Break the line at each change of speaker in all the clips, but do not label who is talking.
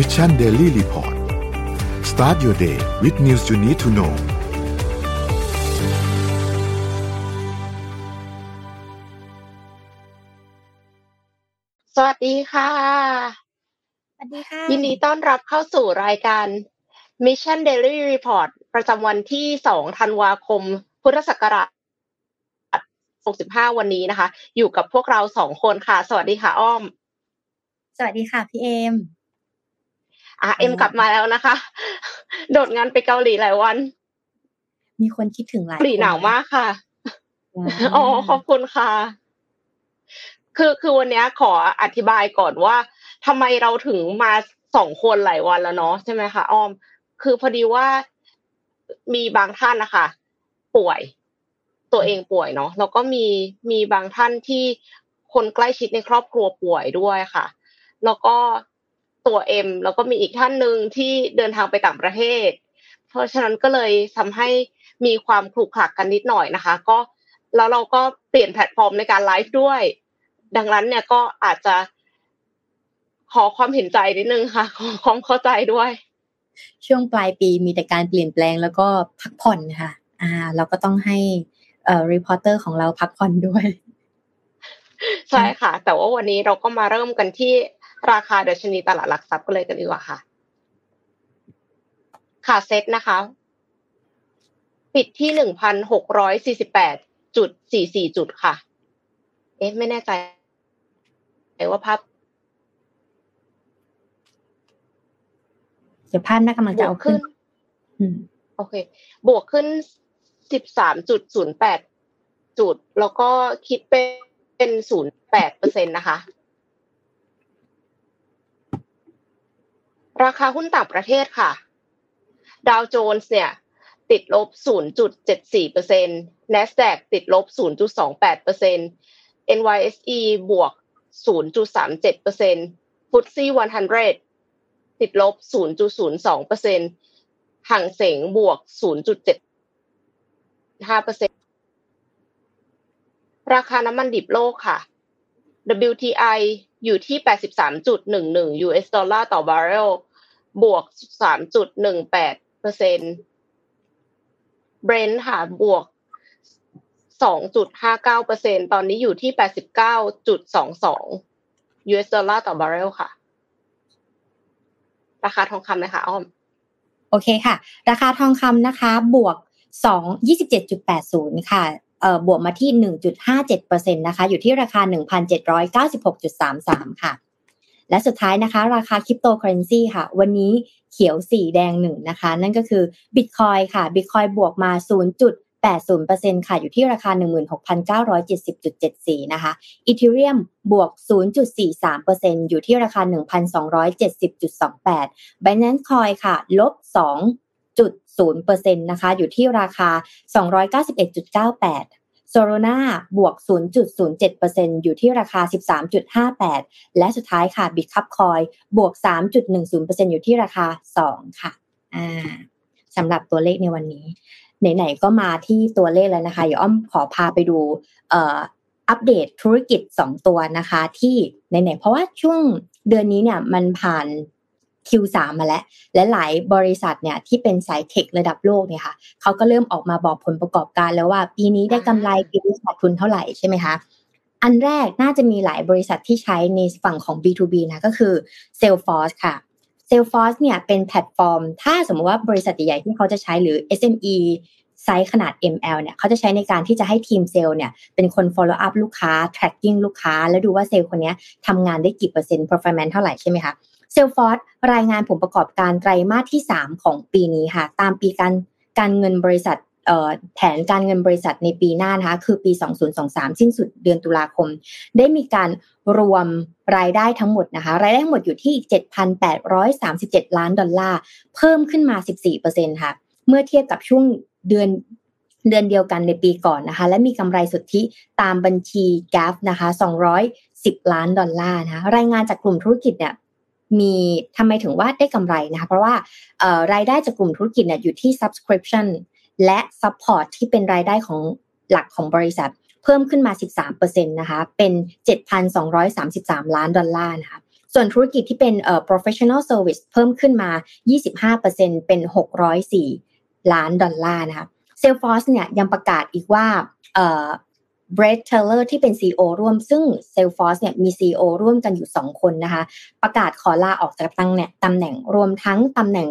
Mission Daily Report start your day with news you need to know
สวัสดีค่ะ
สวัสดีค่ะ
ยินดีต้อนรับเข้าสู่รายการ Mission Daily Report ประจำวันที่ 2 ธันวาคม พุทธศักราช65 วันนี้นะคะ อยู่กับพวกเราสองคนค่ะ สวัสดีค่ะ อ้อม
สวัสดีค่ะ พี่เอม
อะเอ็มกลับมาแล้วนะคะ โดดงานไปเกาหลีหลายวัน
มีคนคิดถึงหลาย
ปรีหนาวมากค่ะ
ว้าว
อ๋อขอบคุณค่ะ คือคือวันเนี้ยขออธิบายก่อนว่าทำไมเราถึงมาสองคนหลายวันแล้วเนาะใช่ไหมคะอ้อม คือพอดีว่ามีบางท่านนะคะ ป่วย ตัวเองป่วยเนาะแล้วก็มีมีบางท่านที่คนใกล้ชิดในครอบครัวป่วยด้วยค่ะ แล้วก็ ตัวเอ็มแล้วก็มีอีกท่านหนึ่งที่เดินทางไปต่างประเทศ เพราะฉะนั้นก็เลยทำให้มีความขลุกขลักกันนิดหน่อยนะคะ ก็แล้วเราก็เปลี่ยนแพลตฟอร์มในการไลฟ์ด้วย ดังนั้นเนี่ยก็อาจจะขอความเห็นใจนิดนึงค่ะขอความเข้าใจด้วย
ช่วงปลายปีมีแต่การเปลี่ยนแปลงแล้วก็พักผ่อนค่ะ อ่า เราก็ต้องให้เอ่อ reporter ของเราพักผ่อนด้วย
ใช่ค่ะ แต่ว่าวันนี้เราก็มาเริ่มกันที่ ราคาดัชนีตลาดหลักทรัพย์กันเลยกันดีกว่าค่ะ ค่ะเซ็ตนะคะ ปิดที่หนึ่งพันหกร้อยสี่สิบแปดจุดสี่สี่จุดค่ะ เอ๊ะไม่แน่ใจว่าภาพ
เดี๋ยวภาพน่ากำลัง
บ
จะ
ว
เอา
ก
ขึ้
ขึ้
น
น
อืม
โอเค บวกขึ้นสิบสามจุดศูนย์แปดจุด แล้วก็คิดเป็นศูนย์แปดเปอร์เซ็นตนะคะ ราคาหุ้นต่างประเทศค่ะ ดาวโจนส์เนี่ย ติดลบ 0.74เปอร์เซ็นต์ NASDAQ ติดลบ 0.28เปอร์เซ็นต์ NYSE บวก 0.37เปอร์เซ็นต์ FTSE 100 ติดลบ 0.02เปอร์เซ็นต์ห่างเสงบวก 0.75เปอร์เซ็นต์ราคาน้ำมันดิบโลกค่ะ WTI อยู่ที่ 83.11 US ดอลลาร์ต่อบาร์เรล บวก3.18เปอร์เซ็นต์ Brent ค่ะบวก2.59เก้าเปอร์เซ็นต์ตอนนี้อยู่ที่89.22 US ดอลลาร์ต่อบาร์เรลค่ะ ราคาทองคำนะคะอ้อม
โอเคค่ะ ราคาทองคำนะคะ บวกสองยี่สิบเจ็ดจุดแปดศูนย์ค่ะเอ่อบวกมาที่หนึ่งจุดห้าเจ็ดเปอร์เซ็นตนะคะ อยู่ที่ราคาหนึ่งพันเจ็ดร้อยเก้าสิบหกจุดสามสามค่ะ และสุดท้ายนะคะ ราคาคริปโตเคอเรนซีค่ะ วันนี้เขียวสีแดงหนึ่งนะคะ นั่นก็คือบิตคอยค่ะบิตคอยบวกมาศูนย์จุดแปดศูนย์เปอร์เซ็นค่ะ อยู่ที่ราคาหนึ่งหมื่นหกพันเก้าร้อยเจ็ดสิบจุดเจ็ดสี่นะคะอีเทเรียมบวก 0.43%อยู่ที่ราคา 1,270.28 Binance Coin ค่ะ ลบ 2.0%นะคะ อยู่ที่ราคา 291.98 Solana บวก 0.07%อยู่ที่ราคา 13.58 และสุดท้ายค่ะ Bitcup Coin บวก 3.10%อยู่ที่ราคา 2 ค่ะอ่าสำหรับตัวเลขในวันนี้ ไหนๆก็มาที่ตัวเลขแล้วนะคะเดี๋ยวอ้อมขอพาไปดูเอ่ออัปเดตธุรกิจ 2 ตัวนะคะ ที่ไหนๆเพราะว่าช่วงเดือนนี้เนี่ยมันผ่าน Q3 มาแล้ว และหลายบริษัทเนี่ยที่เป็นสายเทคระดับโลกเนี่ยค่ะเขาก็เริ่มออกมาบอกผลประกอบการแล้วว่า ปีนี้ได้กำไรปีนี้ขาดทุนเท่าไหร่ใช่ไหมคะอันแรกน่าจะมีหลายบริษัทที่ใช้ในฝั่งของ B2B นะก็คือ Salesforce ค่ะ Salesforce เนี่ยเป็นแพลตฟอร์ม ถ้าสมมติว่าบริษัทใหญ่ๆที่เขาจะใช้หรือ SME size ขนาด ML เนี่ยเขาจะใช้ในการที่จะให้ทีมเซลล์เนี่ยเป็นคน follow up ลูกค้า tracking ลูกค้า แล้วดูว่าเซลล์คนเนี้ยทำงานได้กี่เปอร์เซ็นต์ performance เท่าไหร่ใช่ไหมคะ Salesforce รายงานผลประกอบการไตรมาสที่ 3 ของปีนี้ค่ะ ตามปีการการเงินบริษัทแผนการเงินบริษัทในปีหน้านะคะคือปี 2023 สิ้นสุดเดือนตุลาคม ได้มีการรวมรายได้ทั้งหมดนะคะ รายได้ทั้งหมดอยู่ที่ 7,837 ล้านดอลลาร์ เพิ่มขึ้นมา 14%ค่ะ เมื่อเทียบกับช่วงเดือนเดือนเดียวกันในปีก่อนนะคะ และมีกำไรสุทธิตามบัญชี GAF นะคะ 210 ล้านดอลลาร์นะคะรายงานจากกลุ่มธุรกิจเนี่ย มีทำไมถึงว่าได้กำไรนะคะเพราะว่ารายได้จากกลุ่มธุรกิจเนี่ยอยู่ที่ subscription และ support ที่เป็นรายได้ของหลักของบริษัท เพิ่มขึ้นมา 13%นะคะเป็น 7,233 ล้านดอลลาร์นะคะส่วนธุรกิจที่เป็น professional service เพิ่มขึ้นมา 25%เป็น 604 ล้านดอลลาร์นะคะ Salesforce เนี่ยยังประกาศอีกว่า เอ่อ Brett Taylor ที่เป็น CEO ร่วมซึ่ง Salesforce เนี่ยมี CEO ร่วมกันอยู่ 2 คนนะคะ ประกาศขอลาออกจากตำแหน่งตำแหน่งรวมทั้งตำแหน่ง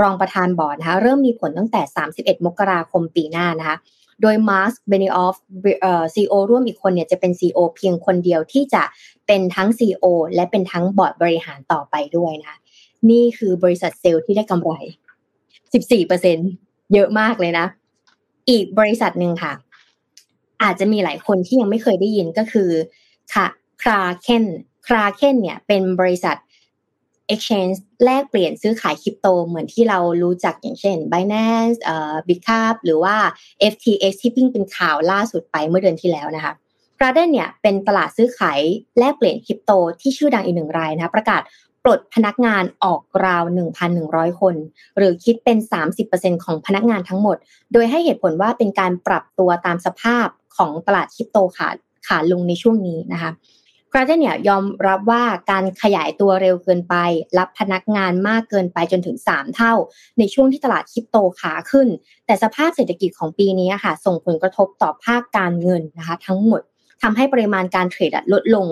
รองประธานบอร์ดนะคะเริ่มมีผลตั้งแต่ 31 มกราคมปีหน้านะคะโดยมาร์คเบนิออฟเอ่อ CEO ร่วมอีกคนเนี่ยจะเป็น CEO เพียงคนเดียวที่จะเป็นทั้ง CEO และเป็นทั้งบอร์ดบริหารต่อไปด้วยนะนี่คือบริษัทเซลล์ที่ได้กำไร 14%เยอะมากเลยนะ อีกบริษัทหนึ่งค่ะ อาจจะมีหลายคนที่ยังไม่เคยได้ยินก็คือค่ะคราเคนคราเคนเนี่ยเป็นบริษัท exchange แลกเปลี่ยนซื้อขายคริปโตเหมือนที่เรารู้จักอย่างเช่น Binance เอ่อ Bitcup หรือว่า FTX ที่เพิ่งเป็นข่าวล่าสุดไปเมื่อเดือนที่แล้วนะคะ g r a d e n เนี่ยเป็นตลาดซื้อขายแลกเปลี่ยนคริปโตที่ชื่อดังอีกหนึ่งรายนะคะประกาศ ปลดพนักงานออกราว 1,100 คน หรือคิดเป็น 30%ของพนักงานทั้งหมด โดยให้เหตุผลว่าเป็นการปรับตัวตามสภาพของตลาดคริปโตขาขาลงในช่วงนี้นะคะกราเดนเนี่ยยอมรับว่าการขยายตัวเร็วเกินไป รับพนักงานมากเกินไปจนถึง 3 เท่า ในช่วงที่ตลาดคริปโตขาขึ้น แต่สภาพเศรษฐกิจของปีนี้ค่ะ ส่งผลกระทบต่อภาคการเงินนะคะทั้งหมด ทำให้ปริมาณการเทรดลดลง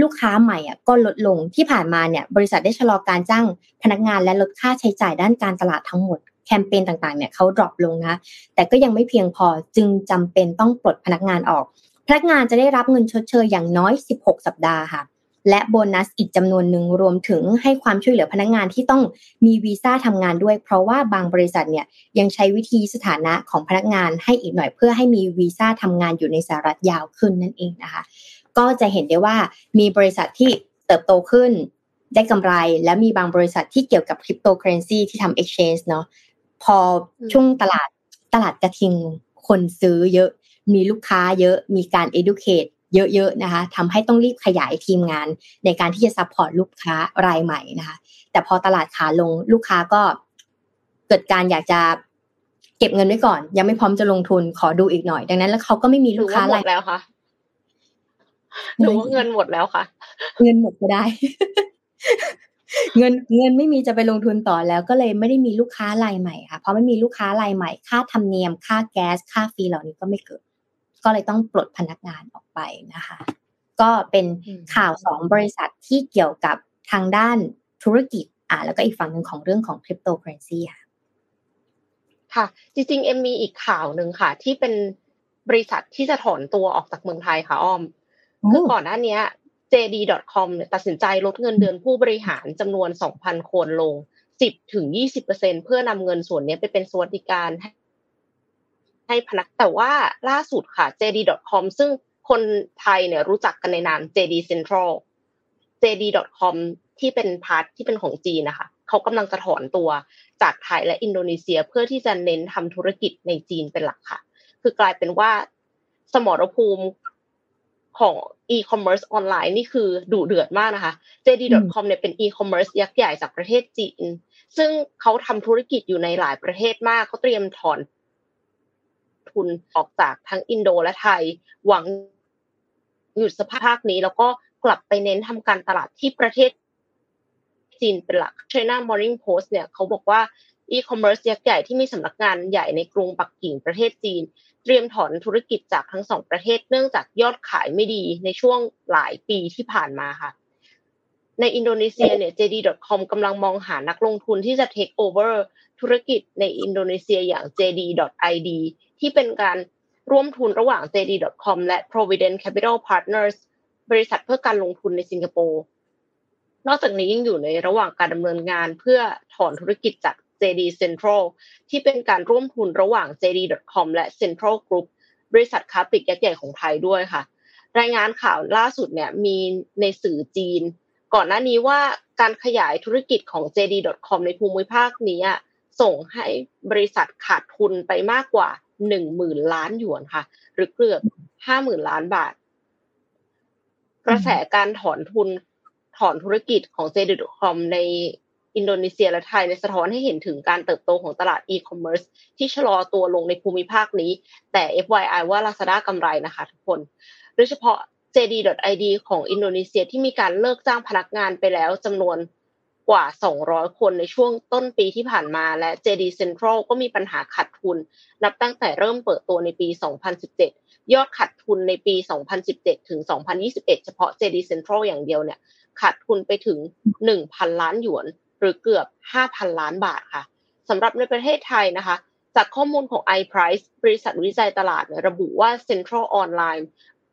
ลูกค้าใหม่ก็ลดลงที่ผ่านมาเนี่ยบริษัทได้ชะลอการจ้างพนักงานและลดค่าใช้จ่ายด้านการตลาดทั้งหมดแคมเปญต่างๆเนี่ยเขา drop ลงนะ แต่ก็ยังไม่เพียงพอจึงจำเป็นต้องปลดพนักงานออก พนักงานจะได้รับเงินชดเชยอย่างน้อย 16 สัปดาห์ค่ะ และโบนัสอีกจำนวนหนึ่งรวมถึงให้ความช่วยเหลือพนักงานที่ต้องมีวีซ่าทำงานด้วย เพราะว่าบางบริษัทเนี่ยยังใช้วิธีสถานะของพนักงานให้อีกหน่อยเพื่อให้มีวีซ่าทำงานอยู่ในสหรัฐยาวขึ้นนั่นเองนะคะ ก็จะเห็นได้ว่ามีบริษัทที่เติบโตขึ้นได้กำไร และมีบางบริษัทที่เกี่ยวกับคริปโตเคอเรนซีที่ทำ exchange เนาะพอช่วงตลาดตลาดกระทิงคนซื้อเยอะ มีลูกค้าเยอะมีการ educate เยอะๆนะคะทำให้ต้องรีบขยายทีมงานในการที่จะ support ลูกค้ารายใหม่นะคะ แต่พอตลาดขาลงลูกค้าก็เกิดการอยากจะเก็บเงินไว้ก่อน ยังไม่พร้อมจะลงทุนขอดูอีกหน่อย ดังนั้นแล้วเขาก็ไม่มีลูกค้าราย
แล้วค่ะหรือว่าเงินหมดแล้วค่ะ
เงินหมดก็ได้ เงินเงินไม่มีจะไปลงทุนต่อแล้ว ก็เลยไม่ได้มีลูกค้ารายใหม่ค่ะเพราะไม่มีลูกค้ารายใหม่ ค่าธรรมเนียม ค่าแก๊ส ค่าฟรีเหล่านี้ก็ไม่เกิด ก็เลยต้องปลดพนักงานออกไปนะคะ ก็เป็นข่าวสองบริษัทที่เกี่ยวกับทางด้านธุรกิจอ่าแล้วก็อีกฝั่งหนึ่งของเรื่องของคริปโตเคอเรนซีค่ะ
ค่ะ จริงๆเอ็มมีอีกข่าวหนึ่งค่ะ ที่เป็นบริษัทที่จะถอนตัวออกจากเมืองไทยค่ะอ้อมคือก่อนหน้านี้ JD.com เนี่ยตัดสินใจลดเงินเดือนผู้บริหารจำนวน 2,000 คนลง 10ถึง20%เพื่อนำเงินส่วนนี้ไปเป็นสวัสดิการ ให้พนักงานแต่ว่าล่าสุดค่ะ JD.com ซึ่งคนไทยเนี่ยรู้จักกันในนาม JD Central JD.com ที่เป็น part ที่เป็นของจีนนะคะเขากำลังจะถอนตัวจากไทยและอินโดนีเซียเพื่อที่จะเน้นทำธุรกิจในจีนเป็นหลักค่ะ คือกลายเป็นว่าสมรภูมิของ e-commerce ออนไลน์นี่คือดุเดือดมากนะคะ JD.com เนี่ยเป็น e-commerce ยักษ์ใหญ่จากประเทศจีน ซึ่งเขาทำธุรกิจอยู่ในหลายประเทศมากเขาเตรียมถอน ทุนออกจากทั้งอินโดและไทย หวังหยุดสภาพนี้ แล้วก็กลับไปเน้นทำการตลาดที่ประเทศจีนเป็นหลัก China Morning Post เนี่ยเขาบอกว่าอีคอมเมิร์ซยักษ์ใหญ่ที่มีสำนักงานใหญ่ในกรุงปักกิ่งประเทศจีน เตรียมถอนธุรกิจจากทั้งสองประเทศเนื่องจากยอดขายไม่ดีในช่วงหลายปีที่ผ่านมาค่ะ ในอินโดนีเซียเนี่ย JD.com กำลังมองหานักลงทุนที่จะ take over ธุรกิจในอินโดนีเซียอย่าง JD.id ที่เป็นการร่วมทุนระหว่าง JD.com และ Provident Capital Partners บริษัทเพื่อการลงทุนในสิงคโปร์นอกจากนี้ยังอยู่ในระหว่างการดำเนินงานเพื่อถอนธุรกิจจาก JD Central ที่เป็นการร่วมทุนระหว่าง JD.com และ Central Group บริษัทค้าปลีกยักษ์ใหญ่ของไทยด้วยค่ะ รายงานข่าวล่าสุดเนี่ยมีในสื่อจีน ก่อนหน้านี้ว่าการขยายธุรกิจของ JD.com ในภูมิภาคนี้ส่งให้บริษัทขาดทุนไปมากกว่า หนึ่งหมื่นล้านหยวนค่ะ หรือเกือบห้าหมื่นล้านบาท กระแสการถอนทุนถอนธุรกิจของ JD.com ในอินโดนีเซียและไทยในสะท้อนให้เห็นถึงการเติบโตของตลาดอีคอมเมิร์ซที่ชะลอตัวลงในภูมิภาคนี้ แต่ FYI ว่า Lazada กำไรนะคะทุกคน โดยเฉพาะ JD.id ของอินโดนีเซียที่มีการเลิกจ้างพนักงานไปแล้วจำนวน กว่า 200 คนในช่วงต้นปีที่ผ่านมา และ JD Central ก็มีปัญหาขาดทุน นับตั้งแต่เริ่มเปิดตัวในปี 2017 ยอดขาดทุนในปี 2017 ถึง 2021 เฉพาะ JD Central อย่างเดียวเนี่ยขาดทุนไปถึง 1,000 ล้านหยวน หรือเกือบ 5,000 ล้านบาทค่ะสำหรับในประเทศไทยนะคะ จากข้อมูลของ iPrice บริษัทวิจัยตลาดเนี่ยระบุว่า Central Online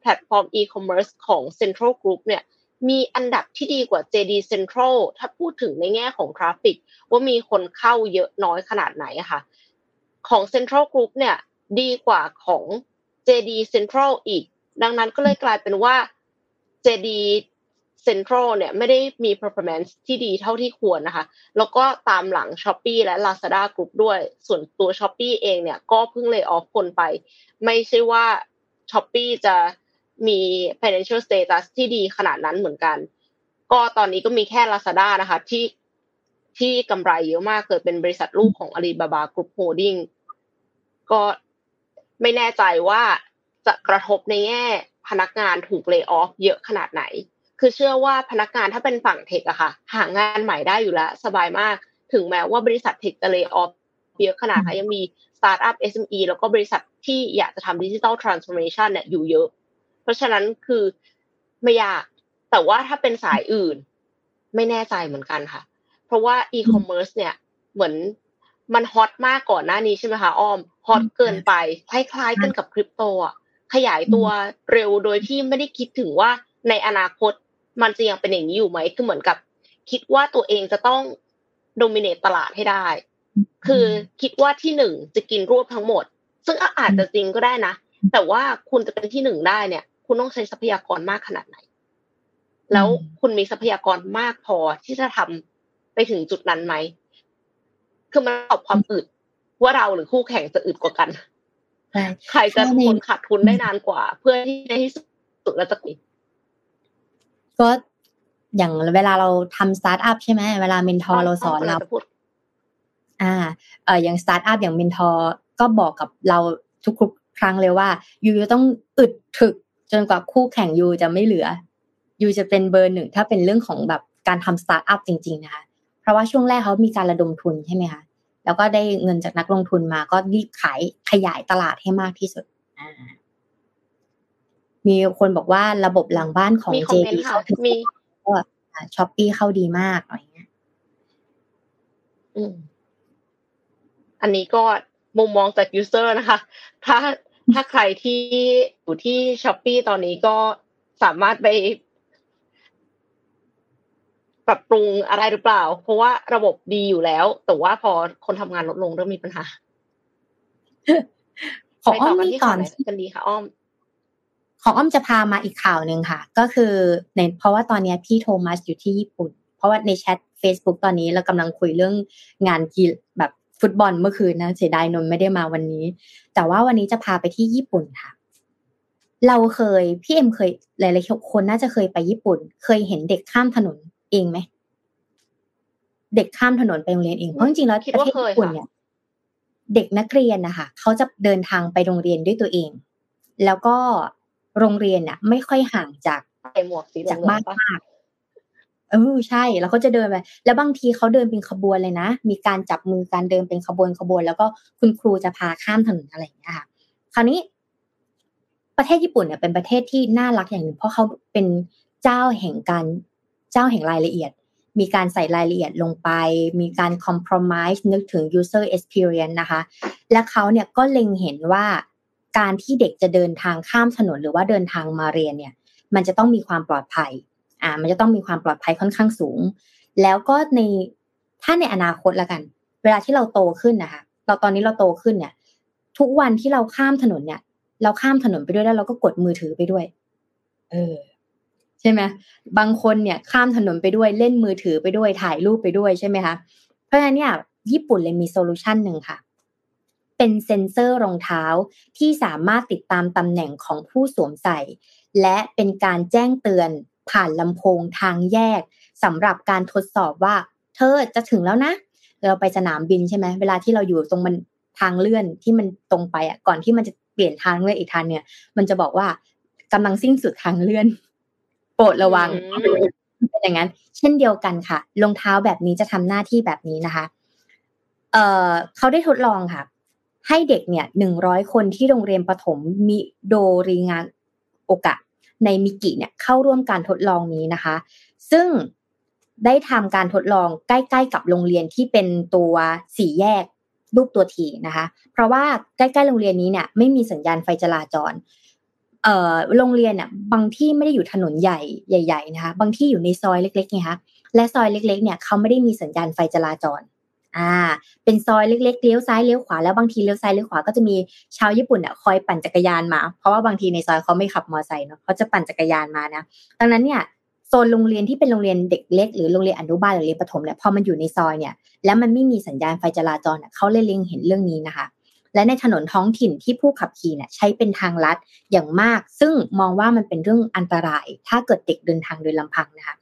แพลตฟอร์ม e-commerce ของ Central Group เนี่ย มีอันดับที่ดีกว่า JD Central ถ้าพูดถึงในแง่ของทราฟิก ว่ามีคนเข้าเยอะน้อยขนาดไหนค่ะ ของ Central Group เนี่ยดีกว่าของ JD Central อีก ดังนั้นก็เลยกลายเป็นว่า JD Central เนี่ยไม่ได้มี performance ที่ดีเท่าที่ควรนะคะ แล้วก็ตามหลัง s h อ p e e และ Lazada Group ด้วย ส่วนตัว s h อ p e e เองเนี่ยก็เพิ่งเลยออฟคนไป ไม่ใช่ว่า s h อ p e e จะ มี financial status ที่ดีขนาดนั้นเหมือนกัน ก็ตอนนี้ก็มีแค่ Lazada นะคะ ที่ที่กำไรเยอะมากเกิดเป็นบริษัทลูกของ Alibaba Group Holding ก็ไม่แน่ใจว่าจะกระทบในแง่พนักงานถูก layoff เยอะขนาดไหน คือเชื่อว่าพนักงานถ้าเป็นฝั่ง tech อะค่ะ หางานใหม่ได้อยู่แล้ว สบายมาก ถึงแม้ว่าบริษัท tech จะ layoff เยอะขนาดไหนยังมีสตาร์ทอัพ SME แล้วก็บริษัทที่อยากจะทำ digital transformation เนี่ยอยู่เยอะ เพราะฉะนั้นคือไม่ยาก แต่ว่าถ้าเป็นสายอื่น ไม่แน่ใจเหมือนกันค่ะ เพราะว่าอีคอมเมิร์ซเนี่ยเหมือนมัน hot มากก่อนหน้านี้ใช่ไหมคะอ้อม hot เกินไปคล้ายๆกันกับคริปโตอะขยายตัวเร็วโดยที่ไม่ได้คิดถึงว่าในอนาคตมันจะยังเป็นอย่างนี้อยู่ไหมคือเหมือนกับ คิดว่าตัวเองจะต้อง dominate ตลาดให้ได้ คือคิดว่าที่หนึ่งจะกินรวบทั้งหมด ซึ่งอาจจะจริงก็ได้นะ แต่ว่าคุณจะเป็นที่หนึ่งได้เนี่ย คุณต้องใช้ทรัพยากรมากขนาดไหน แล้วคุณมีทรัพยากรมากพอที่จะทำไปถึงจุดนั้นไหมคือมันตอบความอึดว่าเราหรือคู่แข่งจะอึดกว่ากันใครจะทนขาดทุนได้นานกว่า เพื่อที่ในที่สุดแล้วจะ
ก็อย่างเวลาเราทำสตาร์ทอัพใช่ไหมเวลา mentor เราสอนเราอ่า เอออย่างสตาร์ทอัพอย่าง mentor ก็บอกกับเราทุกๆครั้งเลยว่า you จะต้องอึดถึก จนกว่าคู่แข่ง you จะไม่เหลือ you จะเป็นเบอร์หนึ่งถ้าเป็นเรื่องของแบบการทำสตาร์ทอัพจริง ๆ นะคะ เพราะว่าช่วงแรกเขามีการระดมทุนใช่ไหมคะแล้วก็ได้เงินจากนักลงทุนมาก็รีบขายขยายตลาดให้มากที่สุดมีคนบอกว่าระบบหลังบ้านของ JD เขามีก็ Shopee เขาดีมากอะไรเงี้ย
อืมอันนี้ก็มุมมองจาก user นะคะ ถ้า ถ้าใครที่อยู่ที่ Shopee ตอนนี้ก็สามารถไปปรับปรุงอะไรหรือเปล่า เพราะว่าระบบดีอยู่แล้ว แต่ว่าพอคนทำงานลดลงเริ่มมีปัญหา
ขออ้อมก่อน
กันดีค่ะอ้อม
ของอ้อมจะพามาอีกข่าวหนึ่งค่ะ ก็คือในเพราะว่าตอนนี้พี่โทมัสอยู่ที่ญี่ปุ่น เพราะว่าในแชท Facebook ตอนนี้เรากำลังคุยเรื่องงานกีแบบ ฟุตบอลเมื่อคืนนะเสียดายนนไม่ได้มาวันนี้ แต่ว่าวันนี้จะพาไปที่ญี่ปุ่นค่ะ เราเคยพี่เอ็มเคยหลายๆคนน่าจะเคยไปญี่ปุ่น เคยเห็นเด็กข้ามถนนเองไหมเด็กข้ามถนนไปโรงเรียนเองเพราะจริงๆแล้วประเทศญี่ปุ่นเนี่ยเด็กนักเรียนนะคะเขาจะเดินทางไปโรงเรียนด้วยตัวเอง แล้วก็โรงเรียนน่ะ ไม่ค่อยห่างจากจากบ้านมาก เออใช่แล้วเขาจะเดินไปแล้วบางทีเขาเดินเป็นขบวนเลยนะ มีการจับมือการเดินเป็นขบวนขบวน แล้วก็คุณครูจะพาข้ามถนนอะไรอย่างเงี้ยค่ะคราวนี้ ประเทศญี่ปุ่นเนี่ยเป็นประเทศที่น่ารักอย่างหนึ่งเพราะเขาเป็นเจ้าแห่งการเจ้าแห่งรายละเอียด มีการใส่รายละเอียดลงไป มีการ compromise นึกถึง user experience นะคะ และเขาเนี่ยก็เล็งเห็นว่าการที่เด็กจะเดินทางข้ามถนนหรือว่าเดินทางมาเรียนเนี่ย มันจะต้องมีความปลอดภัย อ่า มันจะต้องมีความปลอดภัยค่อนข้างสูง แล้วก็ในถ้าในอนาคตละกัน เวลาที่เราโตขึ้นนะคะเราตอนนี้เราโตขึ้นเนี่ย ทุกวันที่เราข้ามถนนเนี่ย เราข้ามถนนไปด้วยแล้วเราก็กดมือถือไปด้วย เออ ใช่ไหมบางคนเนี่ย ข้ามถนนไปด้วยเล่นมือถือไปด้วยถ่ายรูปไปด้วยใช่ไหมคะเพราะฉะนั้นเนี่ยญี่ปุ่นเลยมีโซลูชันหนึ่งค่ะ เป็นเซ็นเซอร์รองเท้าที่สามารถติดตามตำแหน่งของผู้สวมใส่ และเป็นการแจ้งเตือน ผ่านลำโพงทางแยกสำหรับการทดสอบว่า เธอจะถึงแล้วนะ เราไปสนามบินใช่ไหมเวลาที่เราอยู่ตรงมันทางเลื่อนที่มันตรงไปอะก่อนที่มันจะเปลี่ยนทางเลื่อนอีกทางเนี่ย มันจะบอกว่ากำลังสิ้นสุดทางเลื่อน โปรดระวังเป็นอย่างนั้น เช่นเดียวกันค่ะรองเท้าแบบนี้จะทำหน้าที่แบบนี้นะคะ เอ่อเขาได้ทดลองค่ะ ให้เด็กเนี่ยหนึ่งร้อยคนที่โรงเรียนประถมมิโดริงานโอกะ ในมิกิเนี่ยเข้าร่วมการทดลองนี้นะคะ ซึ่งได้ทำการทดลองใกล้ ๆ กับโรงเรียนที่เป็นตัวสี่แยกรูปตัวทีนะคะ เพราะว่าใกล้ ๆ โรงเรียนนี้เนี่ยไม่มีสัญญาณไฟจราจรเอ่อโรงเรียนเนี่ยบางที่ไม่ได้อยู่ถนนใหญ่ใหญ่ ๆ นะคะ บางที่อยู่ในซอยเล็กๆไงคะและซอยเล็ก ๆ เนี่ยเขาไม่ได้มีสัญญาณไฟจราจร อ่า เป็นซอยเล็กๆเลี้ยวซ้ายเลี้ยวขวาแล้วบางทีเลี้ยวซ้ายเลี้ยวขวาก็จะมีชาวญี่ปุ่นเนี่ยคอยปั่นจักรยานมา เพราะว่าบางทีในซอยเขาไม่ขับมอเตอร์ไซค์เนาะเขาจะปั่นจักรยานมานะดังนั้นเนี่ยโซนโรงเรียนที่เป็นโรงเรียนเด็กเล็กหรือโรงเรียนอนุบาลหรือเรียนประถมเนี่ยพอมันอยู่ในซอยเนี่ยแล้วมันไม่มีสัญญาณไฟจราจรเขาเลยเล็งเห็นเรื่องนี้นะคะ และในถนนท้องถิ่นที่ผู้ขับขี่เนี่ยใช้เป็นทางลัดอย่างมาก ซึ่งมองว่ามันเป็นเรื่องอันตราย ถ้าเกิดเด็กเดินทางโดยลำพังนะคะ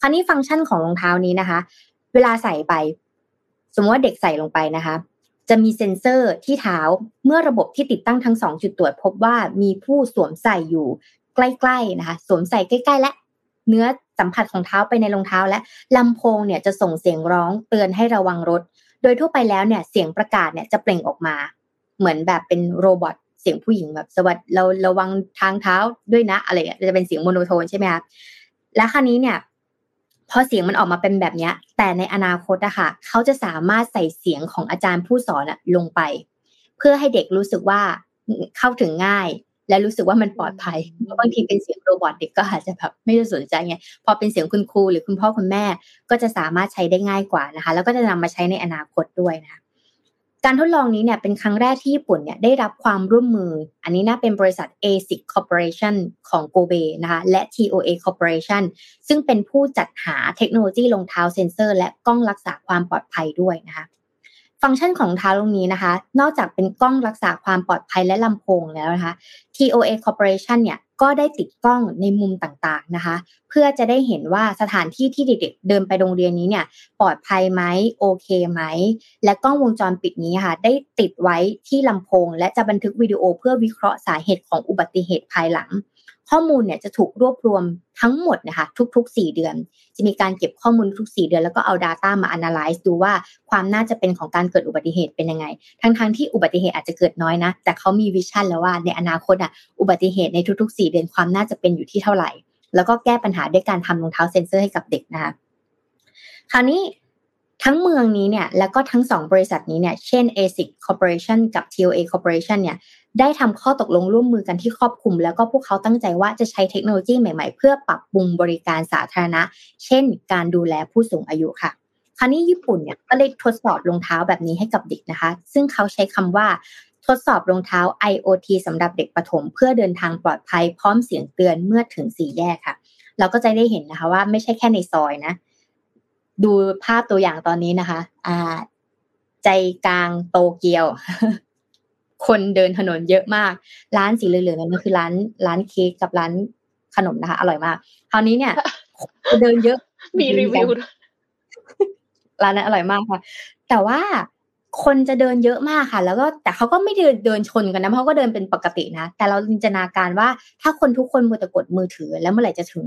คราวนี้ฟังก์ชันของรองเท้านี้นะคะ เวลาใส่ไป สมมติว่าเด็กใส่ลงไปนะคะ จะมีเซ็นเซอร์ที่เท้าเมื่อระบบที่ติดตั้งทั้งสองจุดตรวจพบว่ามีผู้สวมใส่อยู่ใกล้ๆนะคะ สวมใส่ใกล้ๆ และเนื้อสัมผัสของเท้าไปในรองเท้าและลำโพงเนี่ยจะส่งเสียงร้องเตือนให้ระวังรถ โดยทั่วไปแล้วเนี่ยเสียงประกาศเนี่ยจะเปล่งออกมา เหมือนแบบเป็น robot เสียงผู้หญิงแบบสวัสดีเราระวังทางเท้าด้วยนะอะไรเงี้ยจะเป็นเสียง monotone ใช่ไหมคะและคราวนี้เนี่ย พอเสียงมันออกมาเป็นแบบนี้แต่ในอนาคตอะค่ะเขาจะสามารถใส่เสียงของอาจารย์ผู้สอนลงไป เพื่อให้เด็กรู้สึกว่าเข้าถึงง่าย และรู้สึกว่ามันปลอดภัยเพราะบางทีเป็นเสียง robot เด็กก็อาจจะแบบไม่ได้สนใจไงพอเป็นเสียงคุณครูหรือคุณพ่อคุณแม่ ก็จะสามารถใช้ได้ง่ายกว่านะคะ แล้วก็จะนำมาใช้ในอนาคตด้วยนะ การทดลองนี้เนี่ยเป็นครั้งแรกที่ญี่ปุ่นเนี่ยได้รับความร่วมมือ อันนี้นะเป็นบริษัท ASICS Corporation ของโกเบนะคะและ TOA Corporation ซึ่งเป็นผู้จัดหาเทคโนโลยีรองเท้าเซ็นเซอร์ และกล้องรักษาความปลอดภัยด้วยนะคะ ฟังก์ชันของรองเท้าตรงนี้นะคะ นอกจากเป็นกล้องรักษาความปลอดภัยและลำโพงแล้วนะคะ TOA Corporation เนี่ยก็ได้ติดกล้องในมุมต่างๆนะคะ เพื่อจะได้เห็นว่าสถานที่ที่เด็กๆเดินไปโรงเรียนนี้เนี่ย ปลอดภัยไหมโอเคไหม และกล้องวงจรปิดนี้ค่ะ ได้ติดไว้ที่ลำโพง และจะบันทึกวิดีโอเพื่อวิเคราะห์สาเหตุของอุบัติเหตุภายหลัง ข้อมูลเนี่ยจะถูกรวบรวมทั้งหมดนะคะทุกๆ 4 เดือน จะมีการเก็บข้อมูลทุก 4 เดือน แล้วก็เอา Data มา analyze ดูว่าความน่าจะเป็นของการเกิดอุบัติเหตุเป็นยังไง ทั้งๆทที่อุบัติเหตุอาจจะเกิดน้อยนะ แต่เขามีวิชั่นแล้วว่าในอนาคตอะอุบัติเหตุในทุกๆ 4 เดือนความน่าจะเป็นอยู่ที่เท่าไหร่ แล้วก็แก้ปัญหาด้วยการทำรองเท้าเซ็นเซอร์ให้กับเด็กนะคะคราวนี้ทั้งเมืองนี้เนี่ยแล้วก็ทั้งสองบริษัทนี้เนี่ยเช่น ASIC Corporation กับ TOA Corporation เนี่ย ได้ทำข้อตกลงร่วมมือกันที่ครอบคลุม แล้วก็พวกเขาตั้งใจว่าจะใช้เทคโนโลยีใหม่ๆ เพื่อปรับปรุงบริการสาธารณะ เช่น การดูแลผู้สูงอายุค่ะคราวนี้ญี่ปุ่นเนี่ยก็ได้ทดสอบรองเท้าแบบนี้ให้กับเด็กนะคะ ซึ่งเขาใช้คำว่าทดสอบรองเท้า IoT สำหรับเด็กประถม เพื่อเดินทางปลอดภัยพร้อมเสียงเตือนเมื่อถึงสี่แยกค่ะ เราก็จะได้เห็นนะคะว่าไม่ใช่แค่ในซอยนะ ดูภาพตัวอย่างตอนนี้นะคะ อ่า ใจกลางโตเกียว คนเดินถนนเยอะมาก ร้านสีเหลืองๆนั่นคือร้านร้านเค้กกับร้านขนมนะคะ อร่อยมาก คราวนี้เนี่ยเดินเยอะ
มีรีวิว
ร้านนั้นอร่อยมากค่ะ แต่ว่าคนจะเดินเยอะมากค่ะ แล้วก็แต่เขาก็ไม่เดินเดินชนกันนะเขาก็เดินเป็นปกตินะ แต่เราจินตนาการว่าถ้าคนทุกคนมือตะกดมือถือแล้วเมื่อไหร่จะถึง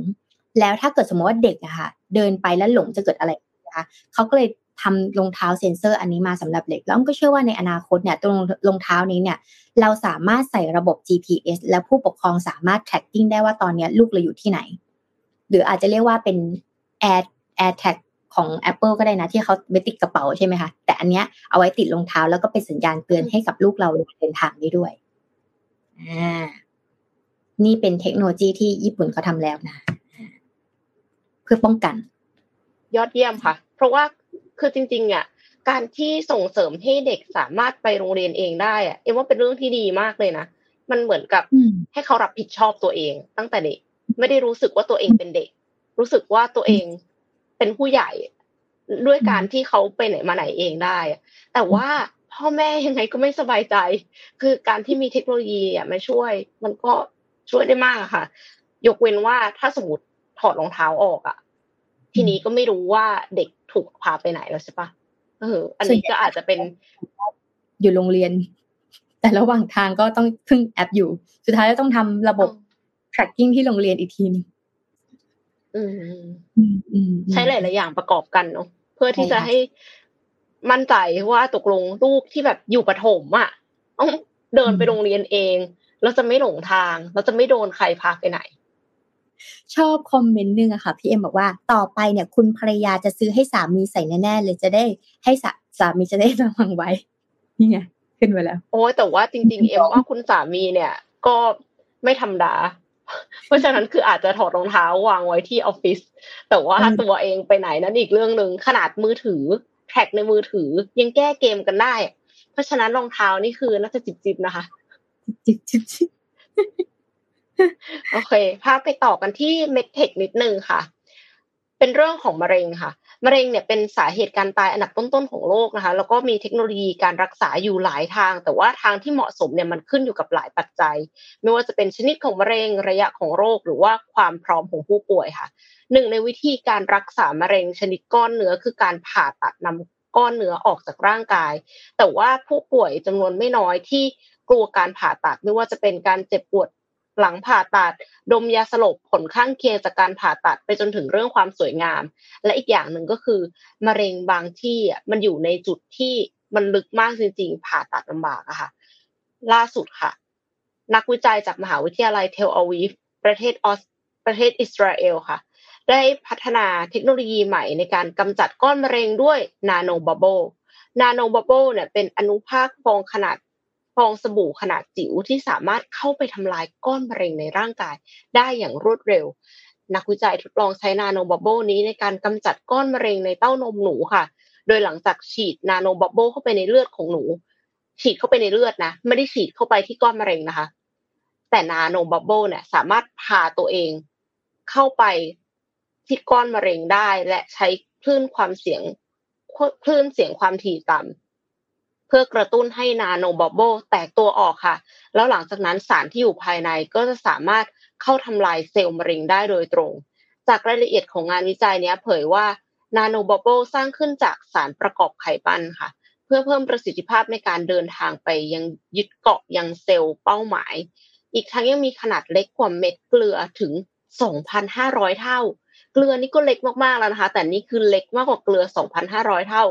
แล้วถ้าเกิดสมมติว่าเด็กอะค่ะ เดินไปแล้วหลงจะเกิดอะไรนะคะเขาก็เลย ทำรองเท้าเซ็นเซอร์อันนี้มาสำหรับเด็ก แล้วก็เชื่อว่าในอนาคตเนี่ยตรงรองเท้านี้เนี่ยเราสามารถใส่ระบบ GPS และผู้ปกครองสามารถ tracking ได้ว่าตอนนี้ลูกเราอยู่ที่ไหน หรืออาจจะเรียกว่าเป็น air air tag ของ Apple ก็ได้นะ ที่เขาไปติดกระเป๋าใช่ไหมคะ แต่อันเนี้ยเอาไว้ติดรองเท้าแล้วก็เป็นสัญญาณเตือนให้กับลูกเราเดินทางได้ด้วยอ่านี่เป็นเทคโนโลยีที่ญี่ปุ่นเขาทำแล้วนะ เพื่อป้องกัน
ยอดเยี่ยมค่ะ เพราะว่า คือจริงๆอะการที่ส่งเสริมให้เด็กสามารถไปโรงเรียนเองได้อะเอ็มว่าเป็นเรื่องที่ดีมากเลยนะมันเหมือนกับให้เขารับผิดชอบตัวเอง ตั้งแต่เด็กไม่ได้รู้สึกว่าตัวเองเป็นเด็ก รู้สึกว่าตัวเองเป็นผู้ใหญ่ด้วยการที่เขาไปไหนมาไหนเองได้ แต่ว่าพ่อแม่ยังไงก็ไม่สบายใจ คือการที่มีเทคโนโลยีอะมาช่วย มันก็ช่วยได้มากค่ะ ยกเว้นว่าถ้าสมมติถอดรองเท้าออกอะ ทีนี้ก็ไม่รู้ว่าเด็กถูกพาไปไหนแล้วใช่ปะเออ อันนี้ก็อาจจะเป็น
อยู่โรงเรียน แต่ระหว่างทางก็ต้องพึ่งแอปอยู่ สุดท้ายก็ต้องทำระบบ tracking ที่โรงเรียนอีกทีนึง
ใช้หลายๆอย่างประกอบกันเนาะเพื่อที่จะให้มั่นใจว่าตกลงลูกที่แบบอยู่ประถมอะต้องเดินไปโรงเรียนเองแล้วจะไม่หลงทางแล้วจะไม่โดนใครพาไปไหน
ชอบคอมเมนต์นึงอะค่ะพี่เอ็มบอกว่าต่อไปเนี่ย คุณภรรยาจะซื้อให้สามีใส่แน่ๆเลยจะได้ให้สาสามีจะได้ระวังไว้ นี่ไงขึ้นไปแล้ว
โอ้แต่ว่าจริง ๆ เอ็มว่าคุณสามีเนี่ย ก็ไม่ธรรมดาเพราะฉะนั้นคืออาจจะถอดรองเท้าวางไว้ที่ออฟฟิศแต่ว่าตัวเองไปไหนนั้นอีกเรื่องหนึ่งขนาดมือถือแท็กในมือถือยังแก้เกมกันได้ เพราะฉะนั้นรองเท้านี่คือน่าจะจิบๆนะคะ
จิบจิบจิบ
โอเคพาไปต่อกันที่เมดเทคนิดนึงค่ะ เป็นเรื่องของมะเร็งค่ะ มะเร็งเนี่ยเป็นสาเหตุการตายอันดับต้นๆของโลกนะคะ แล้วก็มีเทคโนโลยีการรักษาอยู่หลายทาง แต่ว่าทางที่เหมาะสมเนี่ยมันขึ้นอยู่กับหลายปัจจัย ไม่ว่าจะเป็นชนิดของมะเร็งระยะของโรค หรือว่าความพร้อมของผู้ป่วยค่ะ หนึ่งในวิธีการรักษามะเร็งชนิดก้อนเนื้อคือการผ่าตัดนำก้อนเนื้อออกจากร่างกาย แต่ว่าผู้ป่วยจำนวนไม่น้อยที่กลัวการผ่าตัดไม่ว่าจะเป็นการเจ็บปวด หลังผ่าตัด ดมยาสลบผลข้างเคียงจากการผ่าตัดไปจนถึงเรื่องความสวยงาม และอีกอย่างหนึ่งก็คือ มะเร็งบางที่มันอยู่ในจุดที่มันลึกมากจริงๆ ผ่าตัดลำบากอะค่ะ ล่าสุดค่ะ นักวิจัยจากมหาวิทยาลัยเทลอาวีฟประเทศออสประเทศอิสราเอลค่ะ ได้พัฒนาเทคโนโลยีใหม่ในการกำจัดก้อนมะเร็งด้วยnanobubble nanobubble เนี่ยเป็นอนุภาคฟองขนาด ฟองสบู่ขนาดจิ๋วที่สามารถเข้าไปทำลายก้อนมะเร็งในร่างกาย ได้อย่างรวดเร็ว นักวิจัยทดลองใช้ nanobubble นี้ในการกำจัดก้อนมะเร็งในเต้านมหนูค่ะ โดยหลังจากฉีด nanobubble เข้าไปในเลือดของหนู ฉีดเข้าไปในเลือดนะ ไม่ได้ฉีดเข้าไปที่ก้อนมะเร็งนะคะ แต่ nanobubble เนี่ยสามารถพาตัวเองเข้าไปที่ก้อนมะเร็งได้และใช้คลื่นความเสียงคลื่นเสียงความถี่ต่ำ เพื่อกระตุ้นให้ nanobubble แตกตัวออกค่ะ แล้วหลังจากนั้นสารที่อยู่ภายในก็จะสามารถเข้าทำลายเซลล์มะเร็งได้โดยตรง จากรายละเอียดของงานวิจัยนี้เผยว่า nanobubble สร้างขึ้นจากสารประกอบไขมันค่ะ เพื่อเพิ่มประสิทธิภาพในการเดินทางไปยังยึดเกาะยังเซลล์เป้าหมาย อีกทั้งยังมีขนาดเล็กกว่าเม็ดเกลือถึง 2,500 เท่า เกลือนี่ก็เล็กมากๆแล้วนะคะ แต่นี่คือเล็กมากกว่าเกลือ 2,500 เท่า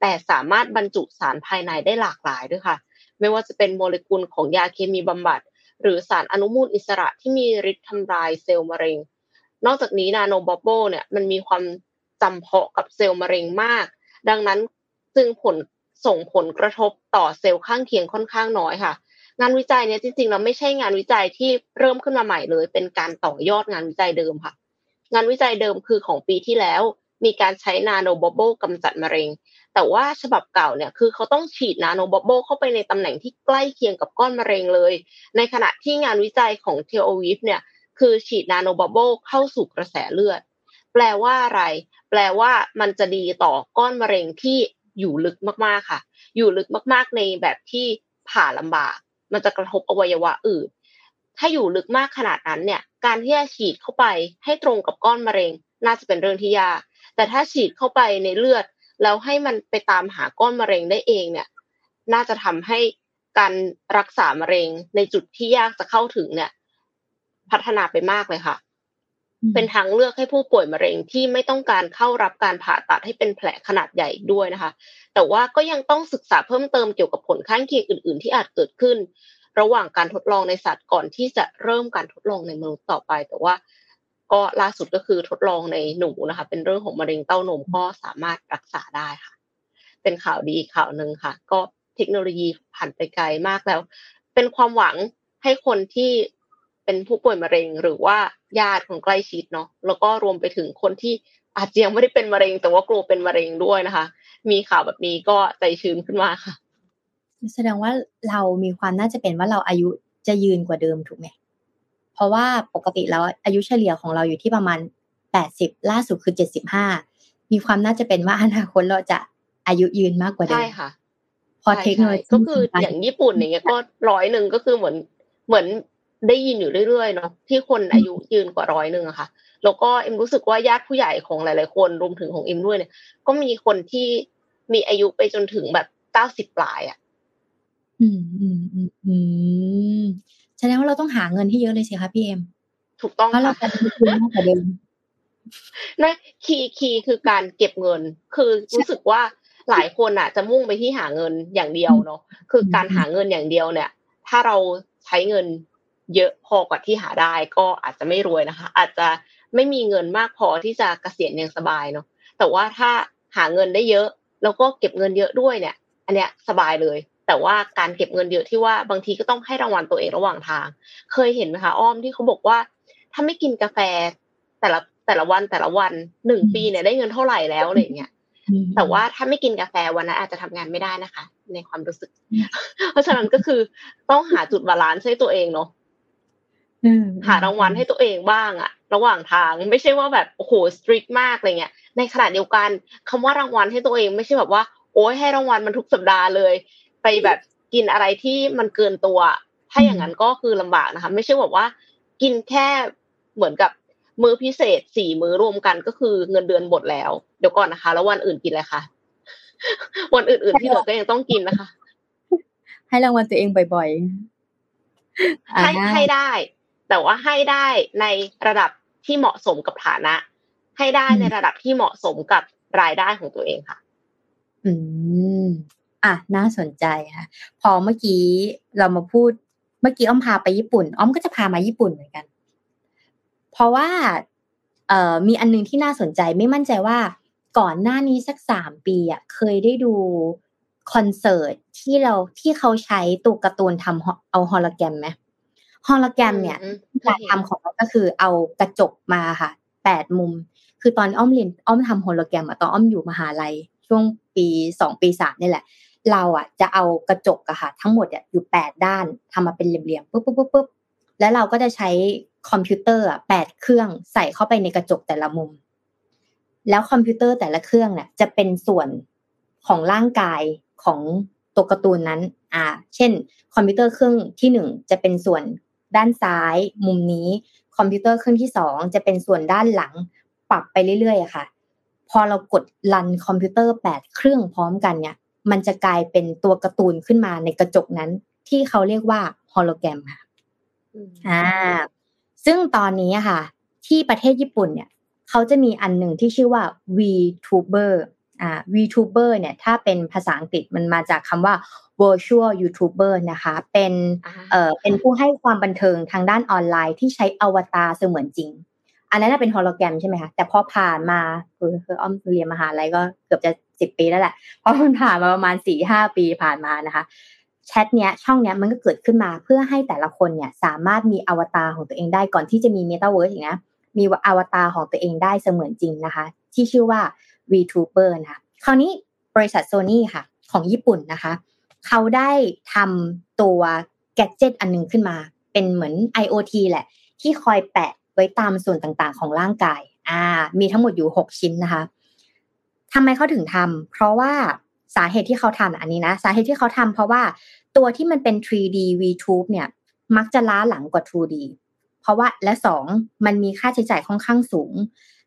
แต่สามารถบรรจุสารภายในได้หลากหลายด้วยค่ะ ไม่ว่าจะเป็นโมเลกุลของยาเคมีบำบัด หรือสารอนุมูลอิสระที่มีฤทธิ์ทำลายเซลล์มะเร็ง นอกจากนี้ nanobubble เนี่ยมันมีความจำเพาะกับเซลล์มะเร็งมาก ดังนั้นจึงผลส่งผลกระทบต่อเซลล์ข้างเคียงค่อนข้างน้อยค่ะ งานวิจัยเนี้ยจริงๆเราไม่ใช่งานวิจัยที่เริ่มขึ้นมาใหม่เลย เป็นการต่อยอดงานวิจัยเดิมค่ะ งานวิจัยเดิมคือของปีที่แล้ว มีการใช้ nanobubble กำจัดมะเร็ง แต่ว่าฉบับเก่าเนี่ยคือเขาต้องฉีด nanobubble เข้าไปในตำแหน่งที่ใกล้เคียงกับก้อนมะเร็งเลย ในขณะที่งานวิจัยของเทลอาวีฟเนี่ยคือฉีด nanobubble เข้าสู่กระแสเลือด แปลว่าอะไร แปลว่ามันจะดีต่อก้อนมะเร็งที่อยู่ลึกมากๆค่ะ อยู่ลึกมากๆในแบบที่ผ่าลำบาก มันจะกระทบอวัยวะอื่น ถ้าอยู่ลึกมากขนาดนั้นเนี่ย การที่จะฉีดเข้าไปให้ตรงกับก้อนมะเร็ง น่าจะเป็นเรื่องที่ยาก แต่ถ้าฉีดเข้าไปในเลือด แล้วให้มันไปตามหาก้อนมะเร็งได้เองเนี่ย น่าจะทำให้การรักษามะเร็งในจุดที่ยากจะเข้าถึงเนี่ย พัฒนาไปมากเลยค่ะ เป็นทางเลือกให้ผู้ป่วยมะเร็งที่ไม่ต้องการเข้ารับการผ่าตัดให้เป็นแผลขนาดใหญ่ด้วยนะคะ แต่ว่าก็ยังต้องศึกษาเพิ่มเติมเกี่ยวกับผลข้างเคียงอื่น ๆ ที่อาจเกิดขึ้น ระหว่างการทดลองในสัตว์ก่อนที่จะเริ่มการทดลองในมนุษย์ต่อไป แต่ว่า ก็ล่าสุดก็คือทดลองในหนูนะคะ เป็นเรื่องของมะเร็งเต้านมก็สามารถรักษาได้ค่ะ เป็นข่าวดีอีกข่าวหนึ่งค่ะ ก็เทคโนโลยีผ่านไปไกลมากแล้ว เป็นความหวังให้คนที่เป็นผู้ป่วยมะเร็งหรือว่าญาติของใกล้ชิดเนาะแล้วก็รวมไปถึงคนที่อาจจะยังไม่ได้เป็นมะเร็ง แต่ว่ากลัวเป็นมะเร็งด้วยนะคะ มีข่าวแบบนี้ก็ใจชื้นขึ้นมาค่ะ
แสดงว่าเรามีความน่าจะเป็นว่าเราอายุจะยืนกว่าเดิมถูกไหมเพราะว่าปกติแล้วอายุเฉลี่ยของเราอยู่ที่ประมาณแปดสิบล่าสุดคือเจ็ดสิบห้ามีความน่าจะเป็นว่าอนาคตเราจะอายุยืนมากกว่าเดิมใช่
ค่ะ
พอเทคโนโลยี
ก็คืออย่างญี่ปุ่นอย่างเงี้ยก็ร้อยหนึ่งก็คือเหมือนเหมือนได้ยินอยู่เรื่อยๆเนาะที่คนอายุยืนกว่าร้อยหนึ่งอะค่ะ แล้วก็เอ็มรู้สึกว่าญาติผู้ใหญ่ของหลาย ๆ คนรวมถึงของเอ็มด้วยเนี่ย ก็มีคนที่มีอายุไปจนถึงแบบเก้าสิบปลายอะ
อืม อืม อืม อืม แสดงว่าเราต้องหาเงินที่เยอะเลยสิคะพี่เอ็ม
ถูกต้อง
เพราะเรา
ค่ะ
จะมีคุณมากกว่าเดิม
นั่น key key คือการเก็บเงิน คือรู้สึกว่าหลายคนอะ จะมุ่งไปที่หาเงินอย่างเดียวเนาะคือการหาเงินอย่างเดียวเนี่ย ถ้าเราใช้เงินเยอะพอกว่าที่หาได้ ก็อาจจะไม่รวยนะคะ อาจจะไม่มีเงินมากพอที่จะเกษียณอย่างสบายเนาะแต่ว่าถ้าหาเงินได้เยอะ แล้วก็เก็บเงินเยอะด้วยเนี่ย อันเนี้ยสบายเลย แต่ว่าการเก็บเงินเยอะที่ว่าบางทีก็ต้องให้รางวัลตัวเองระหว่างทาง เคยเห็นไหมคะอ้อมที่เขาบอกว่า ถ้าไม่กินกาแฟ แต่ละแต่ละวันแต่ละวันหนึ่งปีเนี่ยได้เงินเท่าไหร่แล้วอะไรอย่างเงี้ยแต่ว่าถ้าไม่กินกาแฟวันนั้นอาจจะทำงานไม่ได้นะคะ ในความรู้สึก เพราะฉะนั้นก็คือต้องหาจุด balance ให้ตัวเองเนาะ
อืม
หารางวัลให้ตัวเองบ้างอะระหว่างทางไม่ใช่ว่าแบบโอ้โห strict มากอะไรเงี้ยในขณะเดียวกันคำว่ารางวัลให้ตัวเองไม่ใช่แบบว่า โอ้ยให้รางวัลมันทุกสัปดาห์เลย ไปแบบกินอะไรที่มันเกินตัว ถ้าอย่างนั้นก็คือลำบากนะคะ ไม่ใช่แบบว่า กินแค่เหมือนกับมื้อพิเศษสี่มื้อรวมกันก็คือเงินเดือนหมดแล้ว เดี๋ยวก่อนนะคะ แล้ววันอื่นกินอะไรคะวันอื่นๆที่เหลือก็ยังต้องกินนะคะ
ให้รางวัลตัวเองบ่อยๆอ่า
ให้ให้ได้ แต่ว่าให้ได้ในระดับที่เหมาะสมกับฐานะ ให้ได้ในระดับที่เหมาะสมกับรายได้ของตัวเองค่ะ
อืม อะน่าสนใจค่ะ พอเมื่อกี้เรามาพูด เมื่อกี้อ้อมพาไปญี่ปุ่น อ้อมก็จะพามาญี่ปุ่นเหมือนกัน เพราะว่าเอ่อมีอันนึงที่น่าสนใจไม่มั่นใจว่าก่อนหน้านี้สักสามปีอะเคยได้ดูคอนเสิร์ตที่เราที่เขาใช้ตัวการ์ตูนทำเอาฮอลโลแกรมไหมฮอลโลแกรมเนี่ย
อืม
การทำของมันก็คือเอากระจกมาค่ะแปดมุม คือตอนอ้อมเรียนอ้อมทำโฮโลแกรมอะตอนอ้อมอยู่มหาลัย ช่วงปีสองปีสามนี่แหละ เราอะจะเอากระจกอะค่ะทั้งหมดอะอยู่แปดด้านทำมาเป็นเหลี่ยมๆปุ๊บปุ๊บปุ๊บปุ๊บแล้วเราก็จะใช้คอมพิวเตอร์อะแปดเครื่องใส่เข้าไปในกระจกแต่ละมุม แล้วคอมพิวเตอร์แต่ละเครื่องเนี่ยจะเป็นส่วนของร่างกายของตัวการ์ตูนนั้น อ่า เช่น คอมพิวเตอร์เครื่องที่หนึ่งจะเป็นส่วนด้านซ้าย มุมนี้ คอมพิวเตอร์เครื่องที่สองจะเป็นส่วนด้านหลัง ปรับไปเรื่อยๆค่ะ พอเรากด run คอมพิวเตอร์แปดเครื่องพร้อมกันเนี่ย มันจะกลายเป็นตัวการ์ตูนขึ้นมาในกระจกนั้น ที่เขาเรียกว่าฮอลโลแกรมค่ะ
อืม
อ่า ซึ่งตอนนี้อะค่ะ ที่ประเทศญี่ปุ่นเนี่ย เขาจะมีอันหนึ่งที่ชื่อว่า VTuber อ่า VTuber เนี่ย ถ้าเป็นภาษาอังกฤษมันมาจากคำว่า virtual YouTuber นะคะ เป็น
อ่า
เอ่อเป็นผู้ให้ความบันเทิงทางด้านออนไลน์ที่ใช้อวตารเสมือนจริง อันนั้นนะเป็นฮอลโลแกรมใช่ไหมคะ แต่พอผ่านมาคือคืออ้อมเรียนมหาลัยก็เกือบจะ สิบปีแล้วแหละ เพราะมันผ่านมาประมาณสี่ห้าปีผ่านมานะคะแชทเนี้ยช่องเนี้ยมันก็เกิดขึ้นมาเพื่อให้แต่ละคนเนี่ยสามารถมีอวตารของตัวเองได้ก่อนที่จะมีเมตาเวิร์สอีกนะมีอวตารของตัวเองได้เสมือนจริงนะคะ ที่ชื่อว่า VTuber นะคะคราวนี้บริษัท Sony ค่ะ ของญี่ปุ่นนะคะ เขาได้ทำตัวแก d เจ t อันหนึงขึ้นมา เป็นเหมือน IoT แหละ ที่คอยแปะไว้ตามส่วนต่างๆ ของร่างกาย อ่า มีทั้งหมดอยู่ 6 ชิ้นนะคะ ทำไมเขาถึงทำเพราะว่าสาเหตุที่เขาทำอันนี้นะ สาเหตุที่เขาทำเพราะว่าตัวที่มันเป็น 3D VTube เนี่ย มักจะล้าหลังกว่า 2D เพราะว่าและสองมันมีค่าใช้จ่ายค่อนข้างสูง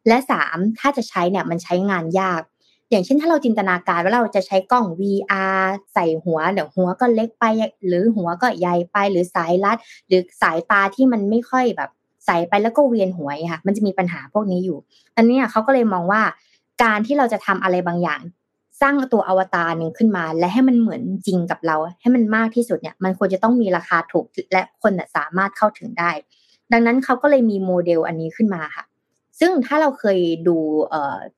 และสามถ้าจะใช้เนี่ยมันใช้งานยาก อย่างเช่นถ้าเราจินตนาการว่าเราจะใช้กล้อง VR ใส่หัวเดี๋ยวหัวก็เล็กไป หรือหัวก็ใหญ่ไปหรือสายรัด หรือสายตาที่มันไม่ค่อยแบบใส่ไปแล้วก็เวียนหัวค่ะมันจะมีปัญหาพวกนี้อยู่อันนี้เขาก็เลยมองว่า การที่เราจะทำอะไรบางอย่าง สร้างตัวอวตารหนึ่งขึ้นมา และให้มันเหมือนจริงกับเรา ให้มันมากที่สุดเนี่ยมันควรจะต้องมีราคาถูกและคนสามารถเข้าถึงได้ ดังนั้นเขาก็เลยมีโมเดลอันนี้ขึ้นมาค่ะ ซึ่งถ้าเราเคยดู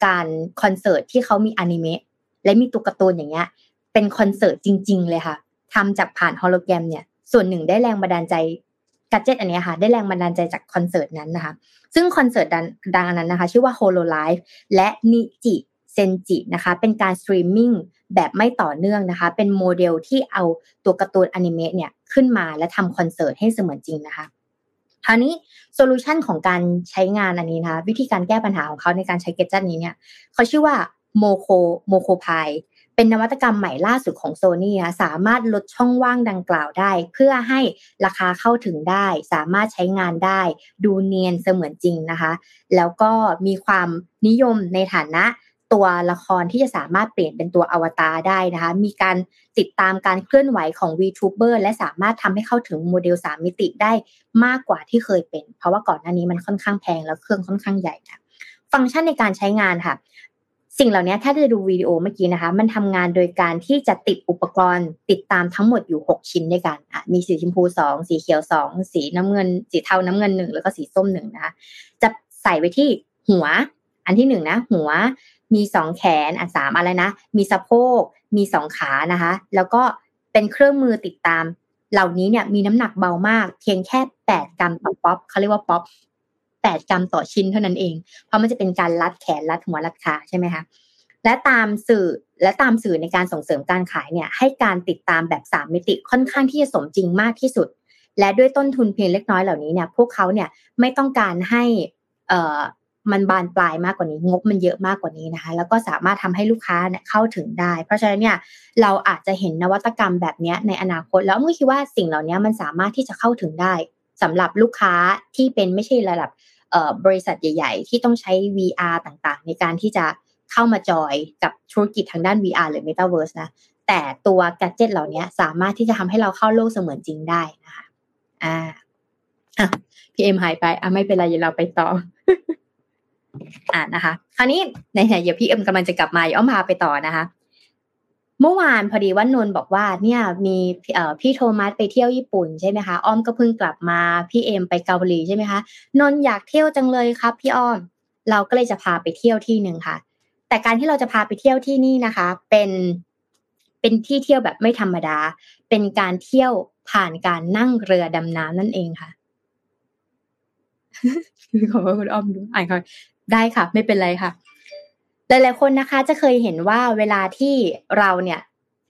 การคอนเสิร์ตที่เขามีอนิเมะและมีตัวการ์ตูนอย่างเงี้ยเป็นคอนเสิร์ตจริง ๆ เลยค่ะทำจากผ่านฮอลโลแกรมเนี่ยส่วนหนึ่งได้แรงบันดาลใจ gadget อันนี้ค่ะ ได้แรงบันดาลใจจากคอนเสิร์ตนั้นนะคะ ซึ่งคอนเสิร์ตดังอันนั้นนะคะ ชื่อว่า Hololive และ Nijisanji นะคะ เป็นการสตรีมมิ่งแบบไม่ต่อเนื่องนะคะ เป็นโมเดลที่เอาตัวการ์ตูนอนิเมะเนี่ยขึ้นมาและทำคอนเสิร์ตให้เสมือนจริงนะคะคราวนี้ solution ของการใช้งานอันนี้นะคะวิธีการแก้ปัญหาของเขาในการใช้ gadget อันนี้เนี่ยเขาชื่อว่าโมโคโมโคพาย เป็นนวัตกรรมใหม่ล่าสุดของโซนี่นะสามารถลดช่องว่างดังกล่าวได้ เพื่อให้ราคาเข้าถึงได้ สามารถใช้งานได้ ดูเนียนเสมือนจริงนะคะ แล้วก็มีความนิยมในฐานะตัวละครที่จะสามารถเปลี่ยนเป็นตัวอวตารได้นะคะ มีการติดตามการเคลื่อนไหวของ VTuber และสามารถทำให้เข้าถึงโมเดล 3 มิติได้มากกว่าที่เคยเป็น เพราะว่าก่อนหน้านี้มันค่อนข้างแพงแล้วเครื่องค่อนข้างใหญ่ค่ะ ฟังก์ชันในการใช้งานค่ะ สิ่งเหล่านี้ถ้าจะดูวิดีโอเมื่อกี้นะคะ มันทำงานโดยการที่จะติดอุปกรณ์ติดตามทั้งหมดอยู่ 6 ชิ้นด้วยกันอะมีสีชมพู 2 สีเขียว 2 สีน้ำเงิน สีเทาน้ำเงินหนึ่งแล้วก็สีส้มหนึ่งนะคะ จะใส่ไว้ที่หัว อันที่หนึ่งนะ หัวมีสองแขนอันสามอะไรนะ มีสะโพก มีสองขานะคะ แล้วก็เป็นเครื่องมือติดตาม เหล่านี้เนี่ยมีน้ำหนักเบามาก เพียงแค่แปดกรัมต่อป๊อปเขาเรียกว่าป๊อป แปดกรัมต่อชิ้นเท่านั้นเอง เพราะมันจะเป็นการรัดแขนรัดหัวรัดขาใช่ไหมคะและตามสื่อและตามสื่อในการส่งเสริมการขายเนี่ยให้การติดตามแบบสามมิติค่อนข้างที่จะสมจริงมากที่สุด และด้วยต้นทุนเพียงเล็กน้อยเหล่านี้เนี่ยพวกเขาเนี่ยไม่ต้องการให้เอ่อมันบานปลายมากกว่านี้ งบมันเยอะมากกว่านี้นะคะ แล้วก็สามารถทำให้ลูกค้าเนี่ยเข้าถึงได้ เพราะฉะนั้นเนี่ยเราอาจจะเห็นนวัตกรรมแบบนี้ในอนาคต แล้วเมื่อคิดว่าสิ่งเหล่านี้มันสามารถที่จะเข้าถึงได้สำหรับลูกค้าที่เป็นไม่ใช่ระดับ บริษัทใหญ่ ๆ ที่ต้องใช้ VR ต่างๆ ในการที่จะเข้ามาจอยกับธุรกิจทางด้าน VR หรือ Metaverse นะ แต่ตัวแกจิตเหล่านี้สามารถที่จะทำให้เราเข้าโลกเสมือนจริงได้นะคะ อ่าอะพี่เอ็มหายไปอะไม่เป็นไรเดี๋ยวเราไปต่อ อ่านะคะ คราวนี้ในไหนเดี๋ยวพี่เอ็มกำลังจะกลับมาเดี๋ยวอ้อมพาไปต่อนะคะ เมื่อวานพอดีว่านนบอกว่าเนี่ยมีเอ่อพี่โทมัสไปเที่ยวญี่ปุ่นใช่ไหมคะอ้อมก็เพิ่งกลับมาพี่เอ็มไปเกาหลีใช่ไหมคะนนอยากเที่ยวจังเลยครับ พี่อ้อม เราก็เลยจะพาไปเที่ยวที่หนึ่งค่ะ แต่การที่เราจะพาไปเที่ยวที่นี่นะคะ เป็นเป็นที่เที่ยวแบบไม่ธรรมดา เป็นการเที่ยวผ่านการนั่งเรือดำน้ำนั่นเองค่ะขอว่าคุณอ้อมดูอ่านเขาได้ค่ะ ไม่เป็นไรค่ะ หลายๆคนนะคะจะเคยเห็นว่าเวลาที่เราเนี่ย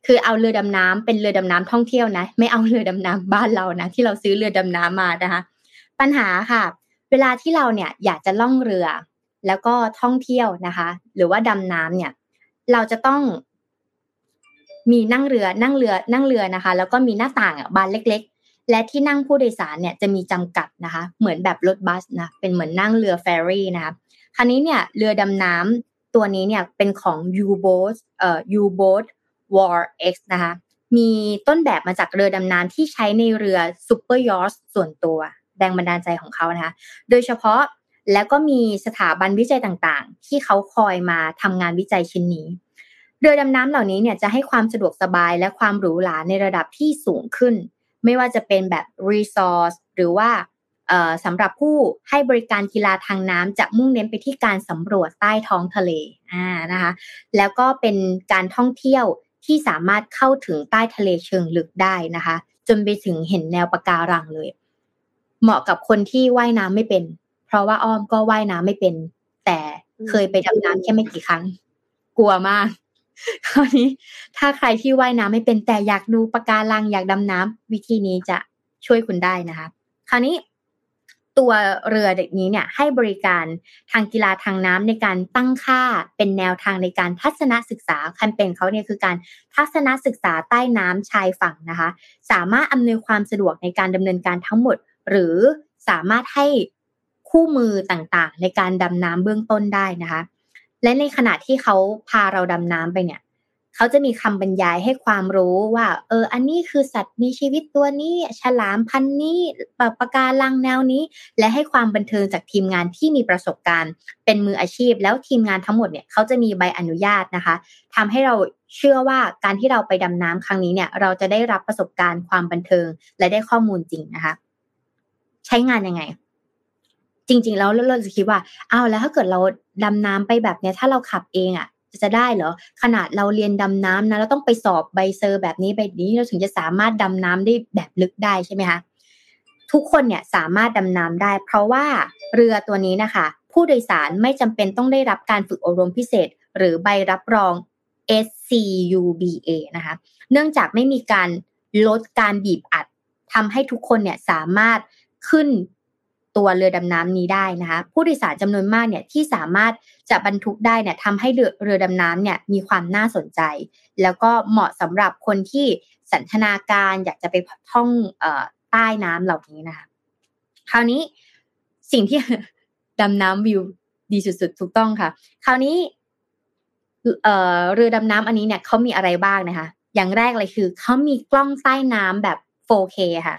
คือเอาเรือดำน้ำเป็นเรือดำน้ำท่องเที่ยวนะ ไม่เอาเรือดำน้ำบ้านเรานะที่เราซื้อเรือดำน้ำมานะคะ ปัญหาค่ะ เวลาที่เราเนี่ยอยากจะล่องเรือ แล้วก็ท่องเที่ยวนะคะ หรือว่าดำน้ำเนี่ย เราจะต้อง มีนั่งเรือนั่งเรือนั่งเรือนะคะ แล้วก็มีหน้าต่างบานเล็กและที่นั่งผู้โดยสารเนี่ยจะมีจำกัดนะคะ เหมือนแบบรถบัสนะเป็นเหมือนนั่งเรือเฟอร์รี่นะคะคราวนี้เนี่ยเรือดำน้ำ ตัวนี้เนี่ยเป็นของ U-boat เอ่อ U-boat Worx นะคะ มีต้นแบบมาจากเรือดำน้ำที่ใช้ในเรือ superyacht ส่วนตัวแรงบันดาลใจของเขานะคะ โดยเฉพาะแล้วก็มีสถาบันวิจัยต่างๆ ที่เขาคอยมาทำงานวิจัยชิ้นนี้ เรือดำน้ำเหล่านี้เนี่ยจะให้ความสะดวกสบายและความหรูหราในระดับที่สูงขึ้น ไม่ว่าจะเป็นแบบ resource หรือว่า สำหรับผู้ให้บริการกีฬาทางน้ำจะมุ่งเน้นไปที่การสำรวจใต้ท้องทะเลอ่านะคะแล้วก็เป็นการท่องเที่ยวที่สามารถเข้าถึงใต้ทะเลเชิงลึกได้นะคะ จนไปถึงเห็นแนวปะการังเลย เหมาะกับคนที่ว่ายน้ำไม่เป็น เพราะว่าอ้อมก็ว่ายน้ำไม่เป็น แต่เคยไปดำน้ำแค่ไม่กี่ครั้ง กลัวมากคราวนี้ถ้าใครที่ว่ายน้ำไม่เป็นแต่อยากดูปะการังอยากดำน้ำวิธีนี้จะช่วยคุณได้นะคะ คราวนี้ ตัวเรือเด็กนี้เนี่ยให้บริการทางกีฬาทางน้ำในการตั้งค่าเป็นแนวทางในการทัศนศึกษาแคมเปญเขาเนี่ยคือการทัศนศึกษาใต้น้ำชายฝั่งนะคะ สามารถอำนวยความสะดวกในการดำเนินการทั้งหมด หรือสามารถให้คู่มือต่างๆ ในการดำน้ำเบื้องต้นได้นะคะ และในขณะที่เขาพาเราดำน้ำไปเนี่ย เขาจะมีคำบรรยายให้ความรู้ว่า เออ อันนี้คือสัตว์มีชีวิตตัวนี้ ฉลามพันนี้ปปะการังแนวนี้ และให้ความบันเทิงจากทีมงานที่มีประสบการณ์ เป็นมืออาชีพ แล้วทีมงานทั้งหมดเนี่ยเขาจะมีใบอนุญาตนะคะทำให้เราเชื่อว่าการที่เราไปดำน้ำครั้งนี้เนี่ย เราจะได้รับประสบการณ์ความบันเทิง และได้ข้อมูลจริงนะคะ ใช้งานยังไงจริง ๆ แล้วเราจะคิดว่าอ้าวแล้วถ้าเกิดเราดำน้ำไปแบบเนี้ย ถ้าเราขับเองอะ จะได้เหรอ ขนาดเราเรียนดำน้ำนะเราต้องไปสอบใบเซอร์แบบนี้แบบนี้เราถึงจะสามารถดำน้ำได้แบบลึกได้ใช่ไหมคะทุกคนเนี่ยสามารถดำน้ำได้ เพราะว่าเรือตัวนี้นะคะ ผู้โดยสารไม่จำเป็นต้องได้รับการฝึกอบรมพิเศษ หรือใบรับรอง SCUBA นะคะ เนื่องจากไม่มีการลดการบีบอัดทำให้ทุกคนเนี่ยสามารถขึ้น ตัวเรือดำน้ำนี้ได้นะคะผู้โดยสารจำนวนมากเนี่ยที่สามารถจะบรรทุกได้เนี่ยทำให้เรือดำน้ำเนี่ยมีความน่าสนใจ แล้วก็เหมาะสำหรับคนที่สันทนาการอยากจะไปท่องออใต้น้ำเหล่านี้นะคะคราวนี้สิ่งที่ดำน้ำวิวดีสุดๆ ถูกต้องค่ะ คราวนี้เรือดำน้ำอันนี้เนี่ยเขามีอะไรบ้างนะคะ อย่างแรกเลยคือเขามีกล้องใต้น้ำแบบ 4K ค่ะ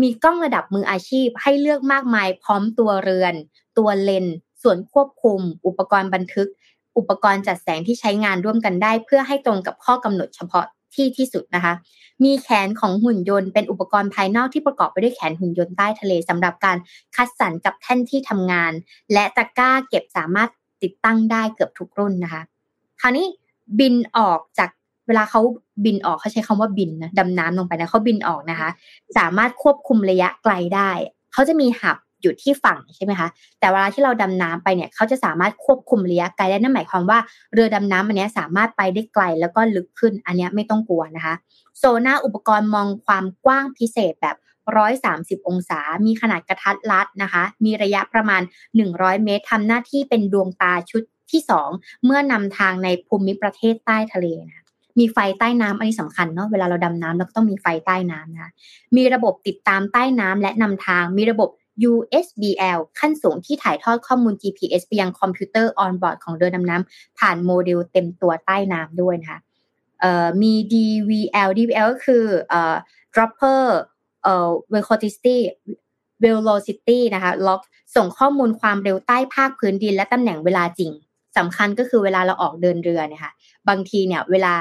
มีกล้องระดับมืออาชีพให้เลือกมากมายพร้อมตัวเรือน ตัวเลนส่วนควบคุม อุปกรณ์บันทึก อุปกรณ์จัดแสงที่ใช้งานร่วมกันได้ เพื่อให้ตรงกับข้อกำหนดเฉพาะที่ที่สุดนะคะ มีแขนของหุ่นยนต์เป็นอุปกรณ์ภายนอกที่ประกอบไปด้วยแขนหุ่นยนต์ใต้ทะเลสำหรับการคัดสรรกับแท่นที่ทำงาน และตะกร้าเก็บสามารถติดตั้งได้เกือบทุกรุ่นนะคะ คราวนี้บินออกจาก วลาเขาบินออกเขาใช้คำว่าบินนะดำน้ำลงไปนะเขาบินออกนะคะ สามารถควบคุมระยะไกลได้เขาจะมีหับอยู่ที่ฝั่งใช่ไหมคะ แต่เวลาที่เราดำน้ำไปเนี่ยเขาจะสามารถควบคุมระยะไกลได้นั่นหมายความว่าเรือดำน้ำอันนี้สามารถไปได้ไกลแล้วก็ลึกขึ้น อันนี้ไม่ต้องกลัวนะคะ sonar อุปกรณ์มองความกว้างพิเศษแบบ130องศา มีขนาดกระทัดรัดนะคะ มีระยะประมาณ100เมตรทำหน้าที่เป็นดวงตาชุดที่2เมื่อนำทางในภูมิประเทศใต้ทะเลนะ มีไฟใต้น้ำอันนี้สำคัญเนาะเวลาเราดำน้ำเราก็ต้องมีไฟใต้น้ำนะมีระบบติดตามใต้น้ำและนำทางมีระบบ USBL ขั้นสูงที่ถ่ายทอดข้อมูล GPS ไปยังคอมพิวเตอร์ onboard ของเรือดำน้ำผ่านโมเดลเต็มตัวใต้น้ำด้วยนะคะมี DVL DVL ก็คือ dropper velocity velocity นะคะ log ส่งข้อมูลความเร็วใต้ภาคพื้นดินและตำแหน่งเวลาจริงสำคัญก็คือเวลาเราออกเดินเรือเนี่ยค่ะ บางทีเนี่ยเวลา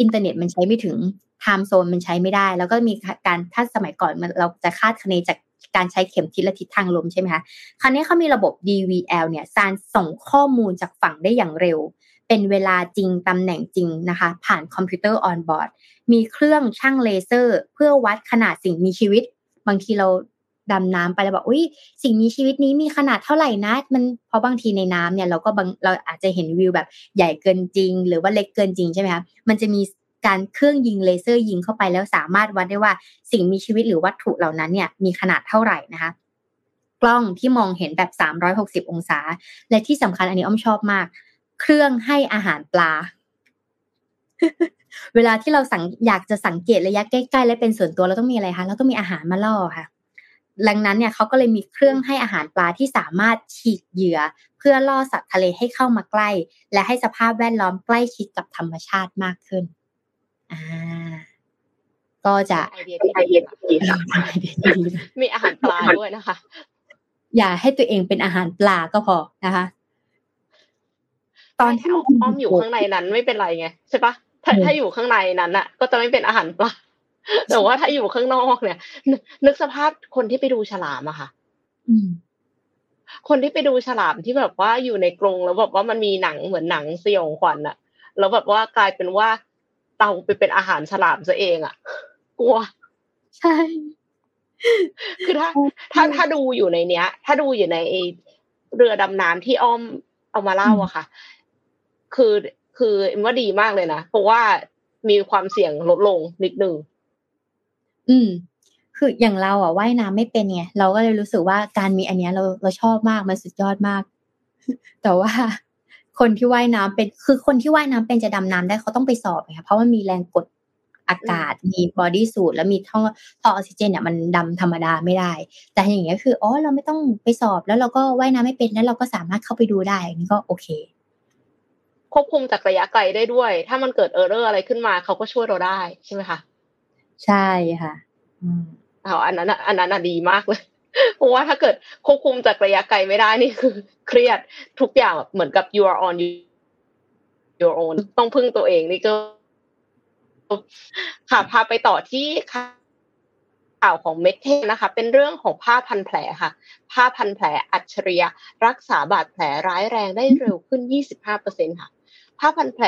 อินเทอร์เน็ตมันใช้ไม่ถึงไทม์โซนมันใช้ไม่ได้ แล้วก็มีการถ้าสมัยก่อนเราจะคาดคะเนจากการใช้เข็มทิศและทิศทางลมใช่ไหมคะ คราวนี้เขามีระบบ DVL เนี่ยสารส่งข้อมูลจากฝั่งได้อย่างเร็ว เป็นเวลาจริง ตำแหน่งจริงนะคะ ผ่านคอมพิวเตอร์ onboard มีเครื่องฉายเลเซอร์ เพื่อวัดขนาดสิ่งมีชีวิต บางทีเรา ดำน้ำไปแล้วบอกอุ้ยสิ่งมีชีวิตนี้มีขนาดเท่าไหร่นะ มันเพราะบางทีในน้ำเนี่ยเราก็บางเราอาจจะเห็นวิวแบบใหญ่เกินจริง หรือว่าเล็กเกินจริงใช่ไหมคะมันจะมีการเครื่องยิงเลเซอร์ยิงเข้าไปแล้วสามารถวัดได้ว่าสิ่งมีชีวิตหรือวัตถุเหล่านั้นเนี่ยมีขนาดเท่าไหร่นะคะ กล้องที่มองเห็นแบบ 360 องศา และที่สำคัญอันนี้อ้อมชอบมาก เครื่องให้อาหารปลาเวลาที่เราสังอยากจะสังเกตระยะใกล้ๆและเป็นส่วนตัวเราต้องมีอะไรคะเราต้องมีอาหารมาล่อค่ะ ดังนั้นเนี่ยเขาก็เลยมีเครื่องให้อาหารปลาที่สามารถฉีกเหยื่อ เพื่อล่อสัตว์ทะเลให้เข้ามาใกล้ และให้สภาพแวดล้อมใกล้ชิดกับธรรมชาติมากขึ้นอ่าก็จะ
ไอเดียที่ดีมีอาหารปลาด้วยนะคะ
อย่าให้ตัวเองเป็นอาหารปลาก็พอนะคะ
ตอนที่อ้อมอยู่ข้างในนั้นไม่เป็นไรไงใช่ปะถ้าถ้าอยู่ข้างในนั้นอะ ก็จะไม่เป็นอาหารปลา แต่ว่าถ้าอยู่ข้างนอกเนี่ย นึกสภาพคนที่ไปดูฉลามอะค่ะคนที่ไปดูฉลามที่แบบว่าอยู่ในกรงแล้วแบบว่ามันมีหนังเหมือนหนังสยองขวัญอะแล้วแบบว่ากลายเป็นว่าเตาไปเป็นอาหารฉลามซะเองอะกลัว
ใช่
คือถ้า ถ้าถ้าดูอยู่ในเนี้ย ถ้าดูอยู่ในเรือดำน้ำที่อ้อมเอามาเล่าอะค่ะ คือคือว่าดีมากเลยนะเพราะว่ามีความเสี่ยงลดลงนิดนึง
อืม คืออย่างเราอะว่ายน้ำไม่เป็นไงเราก็เลยรู้สึกว่าการมีอันเนี้ยเราเราชอบมากมันสุดยอดมาก แต่ว่าคนที่ว่ายน้ำเป็นคือคนที่ว่ายน้ำเป็นจะดำน้ำได้เขาต้องไปสอบไงเพราะว่ามีแรงกดอากาศมี bodysuit แล้วมีท่อท่อออกซิเจนเนี่ยมันดำธรรมดาไม่ได้ แต่อย่างเงี้ยคืออ๋อเราไม่ต้องไปสอบแล้วเราก็ว่ายน้ำไม่เป็นแล้วเราก็สามารถเข้าไปดูได้นี่ก็โอเค
ควบคุมจากระยะไกลได้ด้วย ถ้ามันเกิด error อะไรขึ้นมาเขาก็ช่วยเราได้ใช่ไหมคะ
ใช่ค่ะ
อืมเอาอันนั้นอันนั้นดีมากเลยเพราะว่าถ้าเกิดควบคุมจากระยะไกลไม่ได้นี่คือ เครียดทุกอย่างเหมือนกับ you are on your own ต้องพึ่งตัวเองนี่ก็ค่ะพาไปต่อที่ข่าวของเมทเทนนะคะ เป็นเรื่องของผ้าพันแผลค่ะ ผ้าพันแผลอัจฉริยะ รักษาบาดแผลร้ายแรงได้เร็วขึ้น 25%ค่ะ ผ้าพันแผล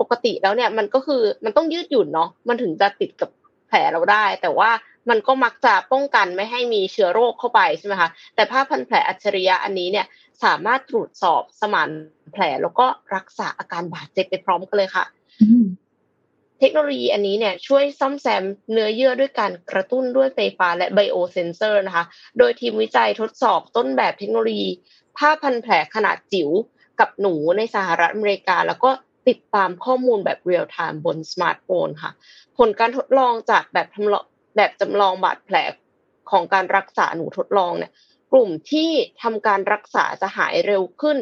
ปกติแล้วเนี่ย มันก็คือมันต้องยืดหยุ่นเนาะมันถึงจะติดกับ ผลเราได้ แต่ว่ามันก็มักจะป้องกันไม่ให้มีเชื้อโรคเข้าไปใช่ไหมคะแต่ผ้าพันแผลอัจฉริยะอันนี้เนี่ยสามารถตรวจสอบสมานแผลแล้วก็รักษาอาการบาดเจ็บไปพร้อมกันเลยค่ะ เทคโนโลยีอันนี้เนี่ยช่วยซ่อมแซมเนื้อเยื่อด้วยการกระตุ้นด้วยไฟฟ้าและไบโอเซนเซอร์นะคะ โดยทีมวิจัยทดสอบต้นแบบเทคโนโลยี ผ้าพันแผลขนาดจิ๋วกับหนูในสหรัฐอเมริกา แล้วก็ ติดตามข้อมูลแบบ real-time บนสมาร์ทโฟนค่ะ ผลการทดลองจากแบบทำลองแบบจำลองบาดแผลของการรักษาหนูทดลองเนี่ย กลุ่มที่ทำการรักษาจะหายเร็วขึ้น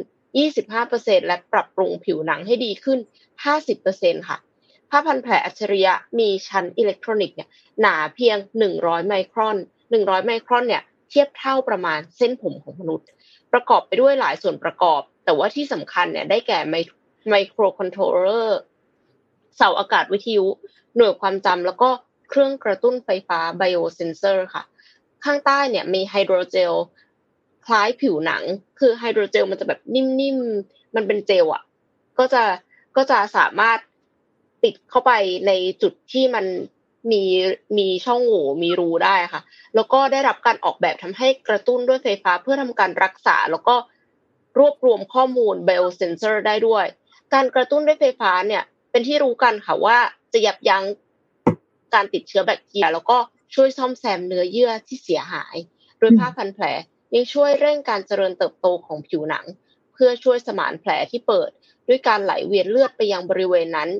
25%และปรับปรุงผิวหนังให้ดีขึ้น 50%ค่ะ ผ้าพันแผลอัจฉริยะมีชั้นอิเล็กทรอนิกส์เนี่ยหนาเพียง 100 ไมครอน 100 ไมครอนเนี่ยเทียบเท่าประมาณเส้นผมของมนุษย์ ประกอบไปด้วยหลายส่วนประกอบ แต่ว่าที่สำคัญเนี่ยได้แก่ไมโไมโครคอนโทรลเลอร์เสาอากาศวิทยุ หน่วยความจำแล้วก็เครื่องกระตุ้นไฟฟ้า biosensor ค่ะ ข้างใต้เนี่ยมี hydrogel คล้ายผิวหนัง คือ hydrogel มันจะแบบนิ่มๆ มันเป็นเจลอะ ก็จะก็จะสามารถติดเข้าไปในจุดที่มันมีมีช่องโหว่มีรูได้ค่ะ แล้วก็ได้รับการออกแบบทำให้กระตุ้นด้วยไฟฟ้าเพื่อทำการรักษา แล้วก็รวบรวมข้อมูลไบโอเซนเซอร์ได้ด้วย การกระตุ้นด้วยไฟฟ้าเนี่ยเป็นที่รู้กันค่ะว่าจะยับยั้งการติดเชื้อแบคทีเรียแล้วก็ช่วยซ่อมแซมเนื้อเยื่อที่เสียหาย โดยผ้าพันแผลยังช่วยเร่งการเจริญเติบโตของผิวหนัง เพื่อช่วยสมานแผลที่เปิด ด้วยการไหลเวียนเลือดไปยังบริเวณนั้น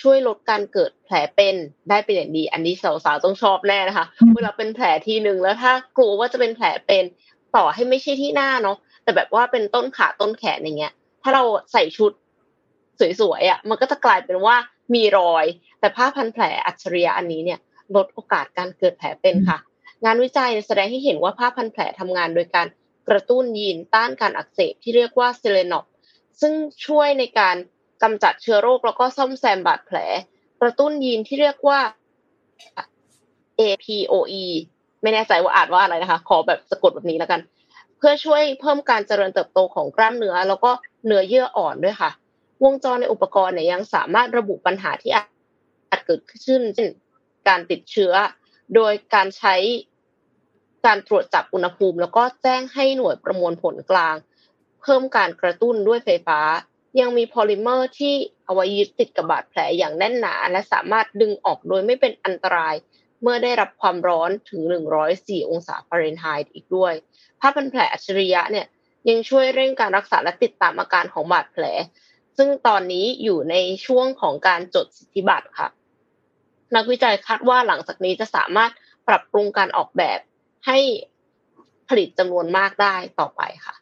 ช่วยลดการเกิดแผลเป็นได้เป็นอย่างดี อันนี้สาวๆต้องชอบแน่นะคะเวลาเป็นแผลทีหนึ่งแล้วถ้ากลัวว่าจะเป็นแผลเป็นต่อให้ไม่ใช่ที่หน้าเนาะแต่แบบว่าเป็นต้นขาต้นแขนอย่างเงี้ย ถ้าเราใส่ชุด สวยๆอะมันก็จะกลายเป็นว่ามีรอย แต่ผ้าพันแผลอัจฉริยะอันนี้เนี่ยลดโอกาสการเกิดแผลเป็นค่ะ งานวิจัยแสดงให้เห็นว่าผ้าพันแผลทำงานโดยการกระตุ้นยีนต้านการอักเสบที่เรียกว่าเซเลนอปซึ่งช่วยในการกำจัดเชื้อโรคแล้วก็ซ่อมแซมบาดแผล กระตุ้นยีนที่เรียกว่า APOE ไม่แน่ใจว่าอ่านว่าอะไรนะคะ ขอแบบสะกดแบบนี้แล้วกัน เพื่อช่วยเพิ่มการเจริญเติบโตของกล้ามเนื้อ แล้วก็เนื้อเยื่ออ่อนด้วยค่ะ วงจรในอุปกรณ์เนี่ยยังสามารถระบุปัญหาที่อาจเกิดขึ้นเช่นการติดเชื้อ โดยการใช้การตรวจจับอุณหภูมิ แล้วก็แจ้งให้หน่วยประมวลผลกลาง เพิ่มการกระตุ้นด้วยไฟฟ้า ยังมีโพลิเมอร์ที่เอาไว้ยึดติดกับบาดแผลอย่างแน่นหนา และสามารถดึงออกโดยไม่เป็นอันตราย เมื่อได้รับความร้อนถึง 104 องศาฟาเรนไฮต์อีกด้วยผ้าพันแผลอัจฉริยะเนี่ยยังช่วยเร่งการรักษาและติดตามอาการของบาดแผล ซึ่งตอนนี้อยู่ในช่วงของการจดสิทธิบัตรค่ะ นักวิจัยคาดว่าหลังจากนี้จะสามารถปรับปรุงการออกแบบให้ผลิตจำนวนมากได้ต่อไปค่ะ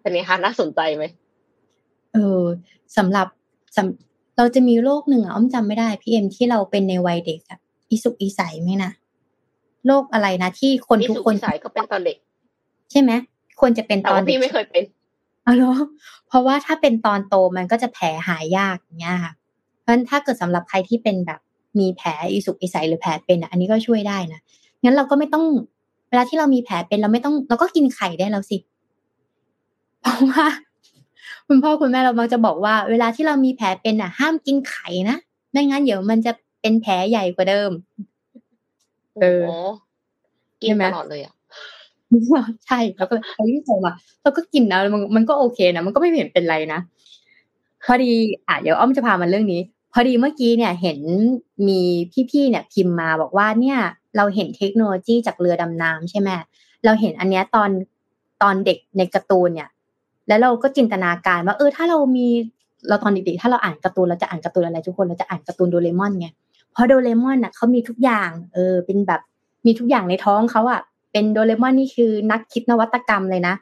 เป็นไงคะน่าสนใจไหม
เออสำหรับสำเราจะมีโรคหนึ่งอะอ้อมจำไม่ได้พี่เอ็มที่เราเป็นในวัยเด็กอะอีสุกอีใสไหมนะโรคอะไรนะที่คนทุกคน
ใสก็เป็นตอนเด็ก
ใช่ไหมควรจะเป็นตอนเด็
กพี่ไม่เคยเป็น
อ๋อเหรอเพราะว่าถ้าเป็นตอนโตมันก็จะแผลหายยากอย่างเงี้ยค่ะ เพราะฉะนั้นถ้าเกิดสำหรับใครที่เป็นแบบมีแผลอีสุกอีใสหรือแผลเป็นอันนี้ก็ช่วยได้นะงั้นเราก็ไม่ต้องเวลาที่เรามีแผลเป็นเราไม่ต้องเราก็กินไข่ได้แล้วสิเพราะว่าคุณพ่อคุณแม่เรามักจะบอกว่า เวลาที่เรามีแผลเป็นอะ ห้ามกินไข่นะไม่งั้นเดี๋ยวมันจะเป็นแผลใหญ่กว่าเดิม
เออกินตลอดเลยอะ
ใช่แล้วก็ไอ้ที่ส่งมาเราก็กินนะมันมันก็โอเคนะมันก็ไม่เห็นเป็นไรนะพอดีอะเดี๋ยวอ้อมจะพามันเรื่องนี้ พอดีเมื่อกี้เนี่ยเห็นมีพี่ๆเนี่ยพิมพ์มาบอกว่าเนี่ย เราเห็นเทคโนโลยีจากเรือดำน้ำใช่ไหมเราเห็นอันเนี้ยตอนตอนเด็กในการ์ตูนเนี่ย แล้วเราก็จินตนาการว่า เออ ถ้าเรามีเราตอนเด็กๆถ้าเราอ่านการ์ตูนเราจะอ่านการ์ตูนอะไรทุกคนเราจะอ่านการ์ตูนโดเรมอนไงเพราะโดเรมอนน่ะเขามีทุกอย่าง เออ เป็นแบบมีทุกอย่างในท้องเขาอะ เป็นโดเรมอนนี่คือนักคิดนวัตกรรมเลยนะ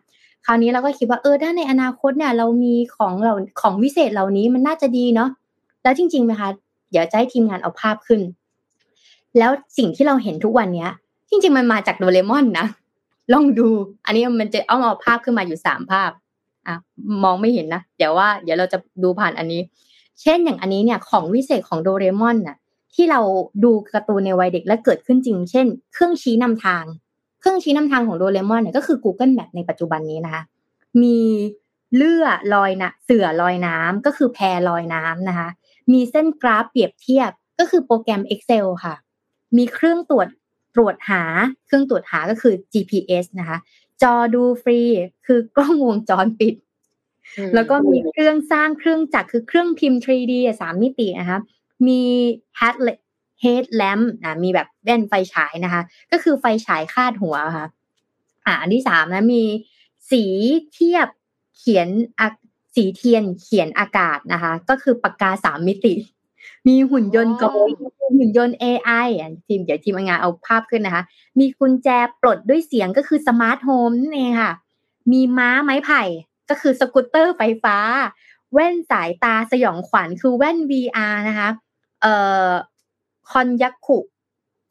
คราวนี้เราก็คิดว่าเออถ้าในอนาคตเนี่ยเรามีของเราของวิเศษเหล่านี้มันน่าจะดีเนาะแล้วจริงๆไหมคะเดี๋ยวจะให้ทีมงานเอาภาพขึ้น แล้วสิ่งที่เราเห็นทุกวันเนี้ย จริง ๆ มันมาจากโดเรมอนนะลองดู อันนี้มันจะเอาเอาภาพขึ้นมาอยู่สามภาพอะมองไม่เห็นนะเดี๋ยวว่า เดี๋ยวเราจะดูผ่านอันนี้ เช่นอย่างอันนี้เนี่ย ของวิเศษของโดเรมอนน่ะ ที่เราดูการ์ตูนในวัยเด็กและเกิดขึ้นจริง เช่น เครื่องชี้นำทาง เครื่องชี้นำทางของโดเรมอนเนี่ยก็คือ Google Map ในปัจจุบันนี้นะคะมีเลื่อลอยนะเสือลอยน้ำก็คือแพลอยน้ำนะคะ มีเส้นกราฟเปรียบเทียบก็คือโปรแกรม Excel ค่ะ มีเครื่องตรวจตรวจหา เครื่องตรวจหาก็คือ GPS นะคะ จอดูฟรีคือกล้องวงจรปิด แล้วก็มีเครื่องสร้างเครื่องจักรคือเครื่องพิมพ์ 3D สามมิตินะคะมี head head lamp นะมีแบบแว่นไฟฉายนะคะ ก็คือไฟฉายคาดหัวค่ะอ่าอันที่สามนะมีสีเทียบเขียนสีเทียนเขียนอากาศนะคะ ก็คือปากกาสามมิติ มีหุ่นยนต์กระโหุ่นยนต์ AI อะทีมเดี๋ยวทีมงานเอาภาพขึ้นนะคะ มีกุญแจปลดด้วยเสียงก็คือ smart home นั่นเองค่ะ มีม้าไม้ไผ่ก็คือสกูตเตอร์ไฟฟ้า แว่นสายตาสยองขวัญคือแว่น VR นะคะ เอ่อ คอนยักขุ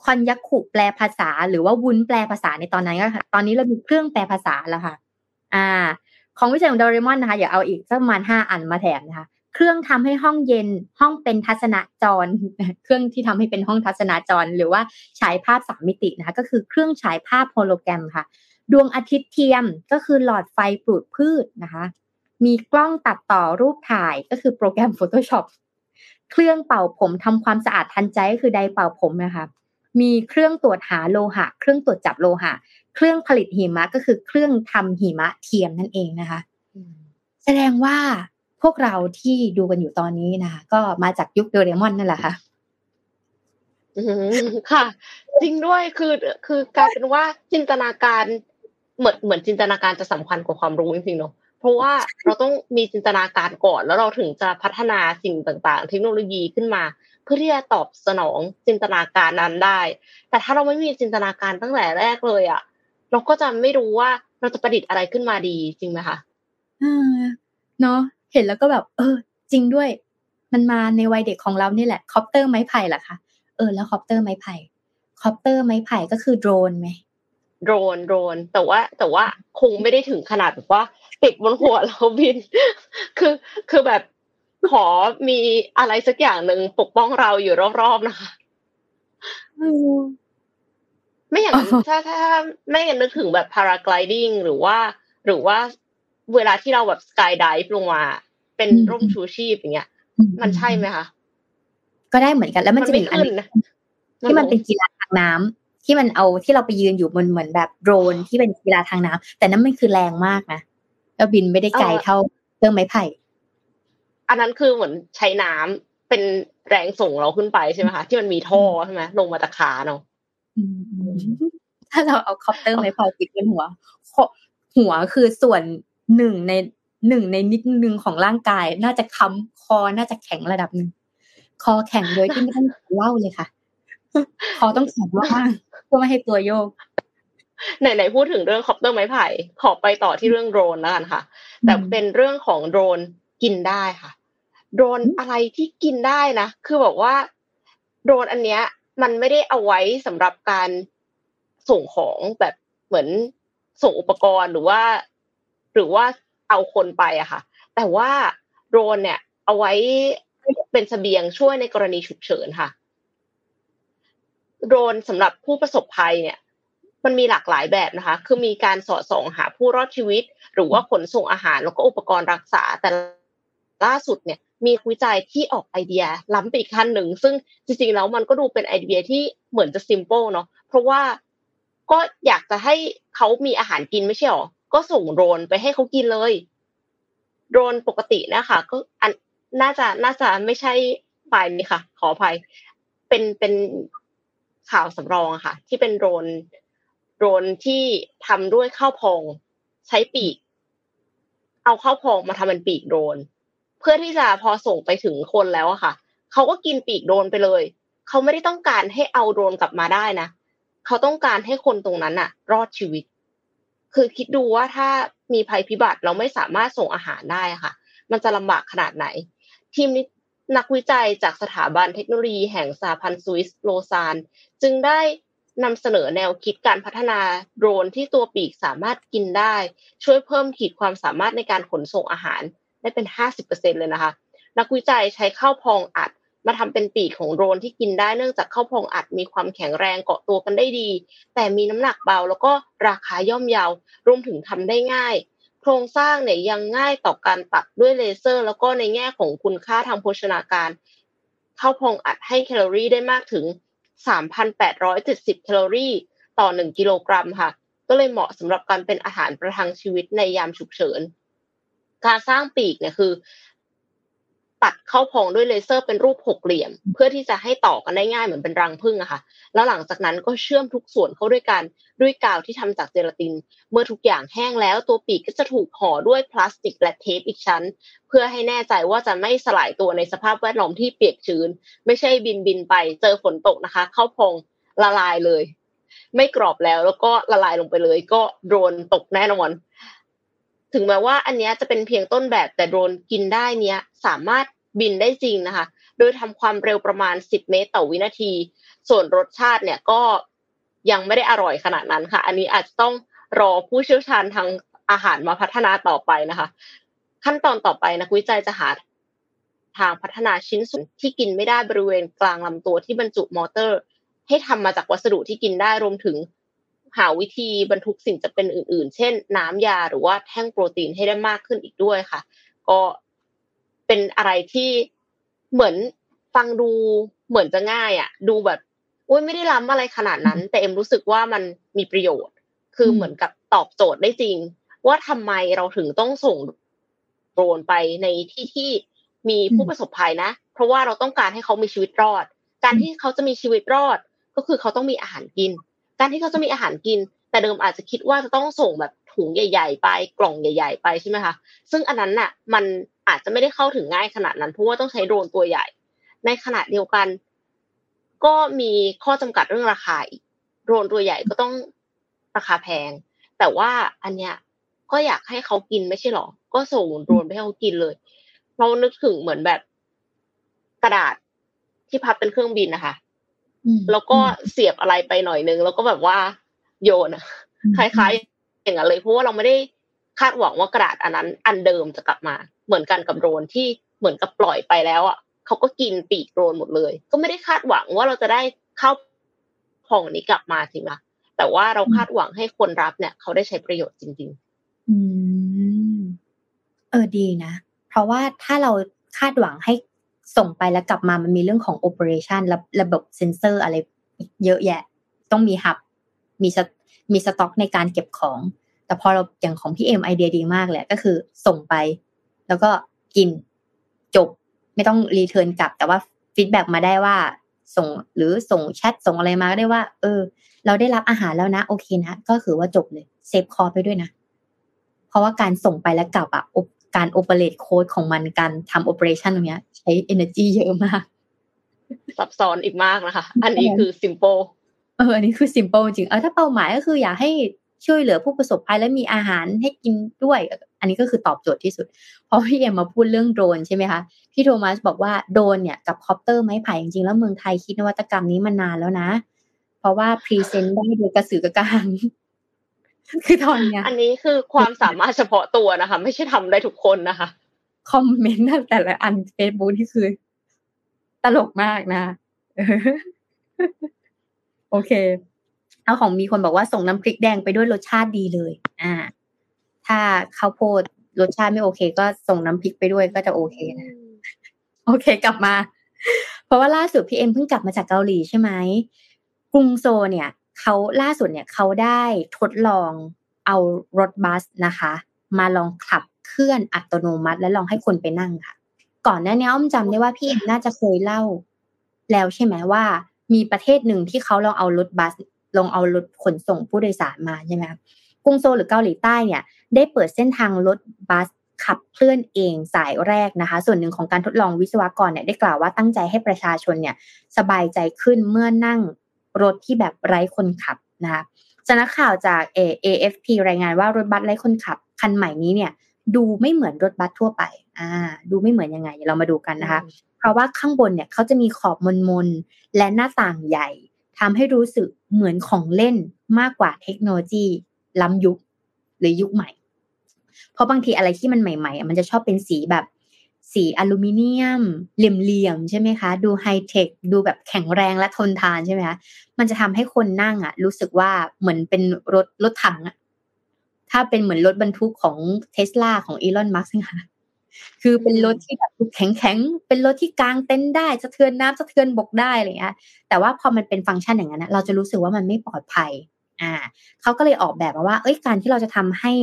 คอนยักขุแปลภาษา หรือว่าวุ้นแปลภาษาในตอนนั้นก็ตอนนี้เรามีเครื่องแปลภาษาแล้วค่ะ อ่า ของวิจัยของโดเรมอนนะคะอย่าเอาอีกสักประมาณห้าอันมาแถมนะคะ เครื่องทำให้ห้องเย็นห้องเป็นทัศนจร เครื่องที่ทำให้เป็นห้องทัศนจร หรือว่าฉายภาพสามมิตินะคะ ก็คือเครื่องฉายภาพโฮโลแกรมค่ะ ดวงอาทิตย์เทียมก็คือหลอดไฟปลูกพืชนะคะ มีกล้องตัดต่อรูปถ่ายก็คือโปรแกรม Photoshop เครื่องเป่าผมทำความสะอาดทันใจก็คือไดเป่าผมนะคะมีเครื่องตรวจหาโลหะ เครื่องตรวจจับโลหะ เครื่องผลิตหิมะก็คือเครื่องทำหิมะเทียมนั่นเองนะคะ แสดงว่าพวกเราที่ดูกันอยู่ตอนนี้นะคะก็มาจากยุคโดเรมอนนั่นแหละค่ะ
ค่ะ จริงด้วยคือคือกลายเป็นว่าจินตนาการเหมือนเหมือนจินตนาการจะสำคัญกว่าความรู้จริงๆเนาะ เพราะว่าเราต้องมีจินตนาการก่อน แล้วเราถึงจะพัฒนาสิ่งต่างๆ เทคโนโลยีขึ้นมา เพื่อที่จะตอบสนองจินตนาการนั้นได้ แต่ถ้าเราไม่มีจินตนาการตั้งแต่แรกเลยอะเราก็จะไม่รู้ว่าเราจะประดิษฐ์อะไรขึ้นมาดีจริงไหมคะ
เนาะเห็นแล้วก็แบบ เออ จริงด้วย มันมาในวัยเด็กของเรานี่แหละคอปเตอร์ไม้ไผ่ล่ะคะเออแล้วคอปเตอร์ไม้ไผ่คอปเตอร์ไม้ไผ่ก็คือโดรนไหม
โดรนโดรนแต่ว่าแต่ว่าคงไม่ได้ถึงขนาดแบบว่า ติดบนหัวเราบิน คือคือแบบขอมีอะไรสักอย่างหนึ่งปกป้องเราอยู่รอบๆนะคะไม่อย่างถ้าถ้าไม่อย่างนึกถึงแบบ paragliding หรือว่า หรือว่าเวลาที่เราแบบสกายดิฟลงมาเป็นร่มชูชีพอย่างเงี้ย มันใช่ไหมคะ
ก็ได้เหมือนกันแล้วมันจะมีอันที่มันเป็นกีฬาทางน้ำ ที่มันเอาที่เราไปยืนอยู่บนเหมือนแบบโดรนที่เป็นกีฬาทางน้ำแต่นั้นมันคือแรงมากนะแล้วบินไม่ได้ไกลเท่าเครื่องไม้ไผ่
อันนั้นคือเหมือนใช้น้ำเป็นแรงส่งเราขึ้นไปใช่ไหมคะที่มันมีท่อใช่ไหมลงมาตะขาเนาะ
ถ้าเราเอาคอปเตอร์ไม้ไผ่ติดบนหัวหัวคือส่วนหนึ่งในหนึ่งในนิดนึงของร่างกาย น่าจะค้ำคอน่าจะแข็งระดับหนึ่งคอแข็งโดยที่ไม่ต้องเล่าเลยค่ะ คอต้องแข็งมากเพื่อไม่ให้ตัวโยก
ไหนๆพูดถึงเรื่องคอปเตอร์ไม้ไผ่ขอไปต่อที่เรื่องโดรนแล้วกันค่ะ แต่เป็นเรื่องของโดรนกินได้ค่ะโดรนอะไรที่กินได้นะคือบอกว่าโดรนอันเนี้ย มันไม่ได้เอาไว้สำหรับการส่งของแบบเหมือนส่งอุปกรณ์หรือว่า หรือว่าเอาคนไปอะค่ะ แต่ว่าโดรนเนี่ย เอาไว้เป็นเสบียงช่วยในกรณีฉุกเฉินค่ะ โดรนสำหรับผู้ประสบภัยเนี่ย มันมีหลากหลายแบบนะคะ คือมีการสอดส่องหาผู้รอดชีวิต หรือว่าขนส่งอาหารแล้วก็อุปกรณ์รักษา แต่ล่าสุดเนี่ย มีวิจัยที่ออกไอเดียล้ำไปอีกขั้นหนึ่ง ซึ่งจริงๆแล้วมันก็ดูเป็นไอเดียที่เหมือนจะ simple เนาะ เพราะว่าก็อยากจะให้เขามีอาหารกินไม่ใช่หรอ ก็ส่งโดรนไปให้เขากินเลย โดรนปกตินะคะ ก็อันน่าจะน่าจะไม่ใช่ไฟนี้ค่ะ ขออภัย เป็นเป็น ข่าวสำรองค่ะ ที่เป็นโดรนโดรนที่ทำด้วยข้าวพองใช้ปีก เอาข้าวพองมาทำเป็นปีกโดรนเพื่อที่จะพอส่งไปถึงคนแล้วอะค่ะเขาก็กินปีกโดรนไปเลยเขาไม่ได้ต้องการให้เอาโดรนกลับมาได้นะเขาต้องการให้คนตรงนั้นอะรอดชีวิต คือคิดดูว่าถ้ามีภัยพิบัติเราไม่สามารถส่งอาหารได้ค่ะ มันจะลำบากขนาดไหน ทีม นักวิจัยจากสถาบันเทคโนโลยีแห่งสหพันธ์สวิสโลซานจึงได้นำเสนอแนวคิดการพัฒนาโดรนที่ตัวปีกสามารถกินได้ ช่วยเพิ่มขีดความสามารถในการขนส่งอาหารได้เป็น 50%เลยนะคะ นักวิจัยใช้ข้าวพองอัดมาทำเป็นปีกของโดรนที่กินได้เนื่องจากข้าวพองอัดมีความแข็งแรงเกาะตัวกันได้ดี แต่มีน้ำหนักเบาแล้วก็ราคาย่อมเยาวรวมถึงทำได้ง่าย โครงสร้างเนี่ยยังง่ายต่อการตัดด้วยเลเซอร์ แล้วก็ในแง่ของคุณค่าทางโภชนาการ เข้าพองอัดให้แคลอรี่ได้มากถึง 3,870 แคลอรี่ต่อ 1 กิโลกรัมค่ะ ก็เลยเหมาะสำหรับการเป็นอาหารประทังชีวิตในยามฉุกเฉิน การสร้างปีกเนี่ยคือ ตัดเข้าพองด้วยเลเซอร์เป็นรูปหกเหลี่ยม เพื่อที่จะให้ต่อกันได้ง่ายเหมือนเป็นรังผึ้งอะค่ะ แล้วหลังจากนั้นก็เชื่อมทุกส่วนเข้าด้วยกันด้วยกาวที่ทำจากเจลาติน เมื่อทุกอย่างแห้งแล้วตัวปีกก็จะถูกห่อด้วยพลาสติกและเทปอีกชั้น เพื่อให้แน่ใจว่าจะไม่สลายตัวในสภาพแวดล้อมที่เปียกชื้น ไม่ใช่บินบินไปเจอฝนตกนะคะ เข้าพองละลายเลย ไม่กรอบแล้วแล้วก็ละลายลงไปเลย ก็โดนตกแน่นอน ถึงแม้ว่าอันนี้จะเป็นเพียงต้นแบบแต่โดรนกินได้เนี้ยสามารถบินได้จริงนะคะ โดยทำความเร็วประมาณ 10 เมตรต่อวินาที ส่วนรสชาติเนี่ยก็ยังไม่ได้อร่อยขนาดนั้นค่ะ อันนี้อาจจะต้องรอผู้เชี่ยวชาญทางอาหารมาพัฒนาต่อไปนะคะ ขั้นตอนต่อไปนักวิจัยจะหาทางพัฒนาชิ้นส่วนที่กินไม่ได้บริเวณกลางลำตัวที่บรรจุมอเตอร์ ให้ทำมาจากวัสดุที่กินได้รวมถึง หาวิธีบรรทุกสิ่งจะเป็นอื่น ๆ เช่น น้ำยาหรือว่าแท่งโปรตีนให้ได้มากขึ้นอีกด้วยค่ะ ก็เป็นอะไรที่เหมือนฟังดูเหมือนจะง่ายอะ ดูแบบอุ้ยไม่ได้ล้ำอะไรขนาดนั้น แต่เอ็มรู้สึกว่ามันมีประโยชน์ คือเหมือนกับตอบโจทย์ได้จริง ว่าทำไมเราถึงต้องส่งโดรนไปในที่ที่มีผู้ประสบภัยนะ เพราะว่าเราต้องการให้เขามีชีวิตรอด การที่เขาจะมีชีวิตรอด ก็คือเขาต้องมีอาหารกิน การที่เขาจะมีอาหารกิน แต่เดิมอาจจะคิดว่าจะต้องส่งแบบถุงใหญ่ ๆ ไปกล่องใหญ่ ๆ ไปใช่ไหมคะซึ่งอันนั้นน่ะมันอาจจะไม่ได้เข้าถึงง่ายขนาดนั้นเพราะว่าต้องใช้โดรนตัวใหญ่ ในขณะเดียวกัน ก็มีข้อจำกัดเรื่องราคาอีกโดรนตัวใหญ่ก็ต้องราคาแพง แต่ว่าอันเนี้ยก็อยากให้เขากินไม่ใช่หรอ ก็ส่งโดรนไปให้เขากินเลย เรานึกถึงเหมือนแบบกระดาษที่พับเป็นเครื่องบินนะคะ แล้วก็เสียบอะไรไปหน่อยนึง แล้วก็แบบว่าโยนคล้ายๆอย่างนั้นเลยเพราะว่าเราไม่ได้คาดหวังว่ากระดาษอันนั้น อันเดิมจะกลับมา เหมือนกันกับโดรนที่เหมือนกับปล่อยไปแล้วอะเขาก็กินปีกโดรนหมดเลย ก็ไม่ได้คาดหวังว่าเราจะได้เข้าของนี้กลับมาจริงนะแต่ว่าเราคาดหวังให้คนรับเนี่ย เขาได้ใช้ประโยชน์จริง
ๆ อืมเออดีนะ เพราะว่าถ้าเราคาดหวังให้ ส่งไปแล้วกลับมามันมีเรื่องของ operation และระบบเซนเซอร์อะไรเยอะแยะ ต้องมี hub มีมีสต็อกในการเก็บของ แต่พอเราอย่างของพี่เอ็มไอเดียดีมากเลยก็คือส่งไป แล้วก็กินจบไม่ต้อง return กลับ แต่ว่า feedback มาได้ว่าส่งหรือส่งแชทส่งอะไรมาก็ได้ว่า เออ เราได้รับอาหารแล้วนะ โอเคนะ ก็คือว่าจบเลย save cost ไปด้วยนะ เพราะว่าการส่งไปแล้วกลับอะ การ operate cost ของมันการทำ operation ตรงนี้ใช้ energy เยอะมาก
ซับซ้อนอีกมากนะคะ อันนี้คือ simple
เอออันนี้คือ simple จริงเออถ้าเป้าหมายก็คืออยากให้ช่วยเหลือผู้ประสบภัยและมีอาหารให้กินด้วย อันนี้ก็คือตอบโจทย์ที่สุดเพราะพี่เอ็มมาพูดเรื่องโดรนใช่ไหมคะ พี่โทมัสบอกว่าโดรนเนี่ยกับคอปเตอร์ไม้ไผ่จริงๆ แล้วเมืองไทยคิดนวัตกรรมนี้มานานแล้วนะ เพราะว่า present ได้โดยกระสือกระหัง คือตอนเนี้ย
อันนี้คือความสามารถเฉพาะตัวนะคะ ไม่ใช่ทำได้ทุกคนนะคะ
คอมเมนต์แต่ละอันเฟซบุ๊กที่คือ ตลกมากนะ โอเค เอาของมีคนบอกว่าส่งน้ำพริกแดงไปด้วยรสชาติดีเลย อ่า ถ้าข้าวโพดรสชาติไม่โอเค ก็ส่งน้ำพริกไปด้วยก็จะโอเคนะ โอเคกลับมา เพราะว่าล่าสุดพี่เอ็มเพิ่งกลับมาจากเกาหลีใช่ไหมกรุงโซเนี่ย เขาล่าสุดเนี่ยเขาได้ทดลองเอารถบัสนะคะ มาลองขับเคลื่อนอัตโนมัติ และลองให้คนไปนั่งค่ะ ก่อนหน้านี้อ้อมจำได้ว่าพี่เอ็มน่าจะเคยเล่า แล้วใช่ไหมว่า มีประเทศหนึ่งที่เขาลองเอารถบัส ลองเอารถขนส่งผู้โดยสารมาใช่ไหมกรุงโซลหรือเกาหลีใต้เนี่ย ได้เปิดเส้นทางรถบัสขับเคลื่อนเองสายแรกนะคะ ส่วนหนึ่งของการทดลองวิศวกรเนี่ยได้กล่าวว่าตั้งใจให้ประชาชนเนี่ยสบายใจขึ้นเมื่อนั่ง รถที่แบบไร้คนขับนะคะสำนักข่าวจาก AFP รายงานว่ารถบัสไร้คนขับ คันใหม่นี้เนี่ย ดูไม่เหมือนรถบัสทั่วไปอ่าดูไม่เหมือนยังไงเรามาดูกันนะคะ เพราะว่าข้างบนเนี่ยเขาจะมีขอบมนๆและหน้าต่างใหญ่ทำให้รู้สึกเหมือนของเล่นมากกว่าเทคโนโลยีล้ำยุคหรือยุคใหม่ เพราะบางทีอะไรที่มันใหม่ ๆ มันจะชอบเป็นสีแบบ สีอลูมิเนียม เหลี่ยมๆใช่ไหมคะ ดูไฮเทคดูแบบแข็งแรงและทนทานใช่ไหมคะมันจะทำให้คนนั่งอะ รู้สึกว่าเหมือนเป็นรถรถถังอะถ้าเป็นเหมือนรถบรรทุกของเทสลาของอีลอนมัสก์นะคะคือเป็นรถที่แบบแข็งแข็งเป็นรถที่กางเต็นท์ได้สะเทินน้ำสะเทินบกได้อะไรเงี้ยแต่ว่าพอมันเป็นฟังก์ชันอย่างนั้นเราจะรู้สึกว่ามันไม่ปลอดภัย อ่าเขาก็เลยออกแบบมาว่า เอ้ยการที่เราจะทำให้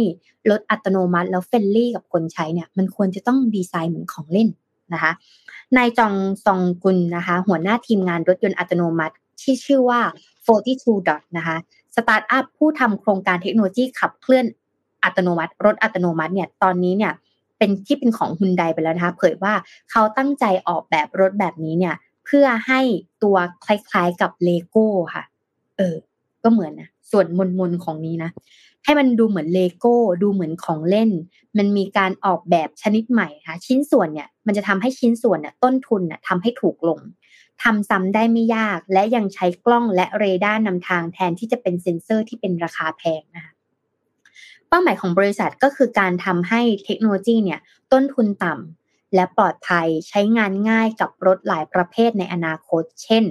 รถอัตโนมัติแล้ว friendly กับคนใช้เนี่ย มันควรจะต้องดีไซน์เหมือนของเล่นนะคะนายจองซองกุลนะคะ หัวหน้าทีมงานรถยนต์อัตโนมัติที่ชื่อว่า 42dot นะคะสตาร์ทอัพผู้ทำโครงการเทคโนโลยีขับเคลื่อนอัตโนมัติ รถอัตโนมัติเนี่ยตอนนี้เนี่ยเป็นที่เป็นของฮุนไดไปแล้วนะคะ เผยว่าเขาตั้งใจออกแบบรถแบบนี้เนี่ย เพื่อให้ตัวคล้ายๆกับเลโก้ค่ะ เออ ก็เหมือนนะ ส่วนมนมนของนี้นะ ให้มันดูเหมือนเลโก้ดูเหมือนของเล่น มันมีการออกแบบชนิดใหม่ค่ะชิ้นส่วนเนี่ยมันจะทำให้ชิ้นส่วนเนี่ยต้นทุนเนี่ยทำให้ถูกลงทำซ้ำได้ไม่ยากและยังใช้กล้องและเรดาร์นำทางแทนที่จะเป็นเซ็นเซอร์ที่เป็นราคาแพงนะคะเป้าหมายของบริษัทก็คือการทำให้เทคโนโลยีเนี่ยต้นทุนต่ำ และปลอดภัยใช้งานง่ายกับรถหลายประเภทในอนาคต เช่น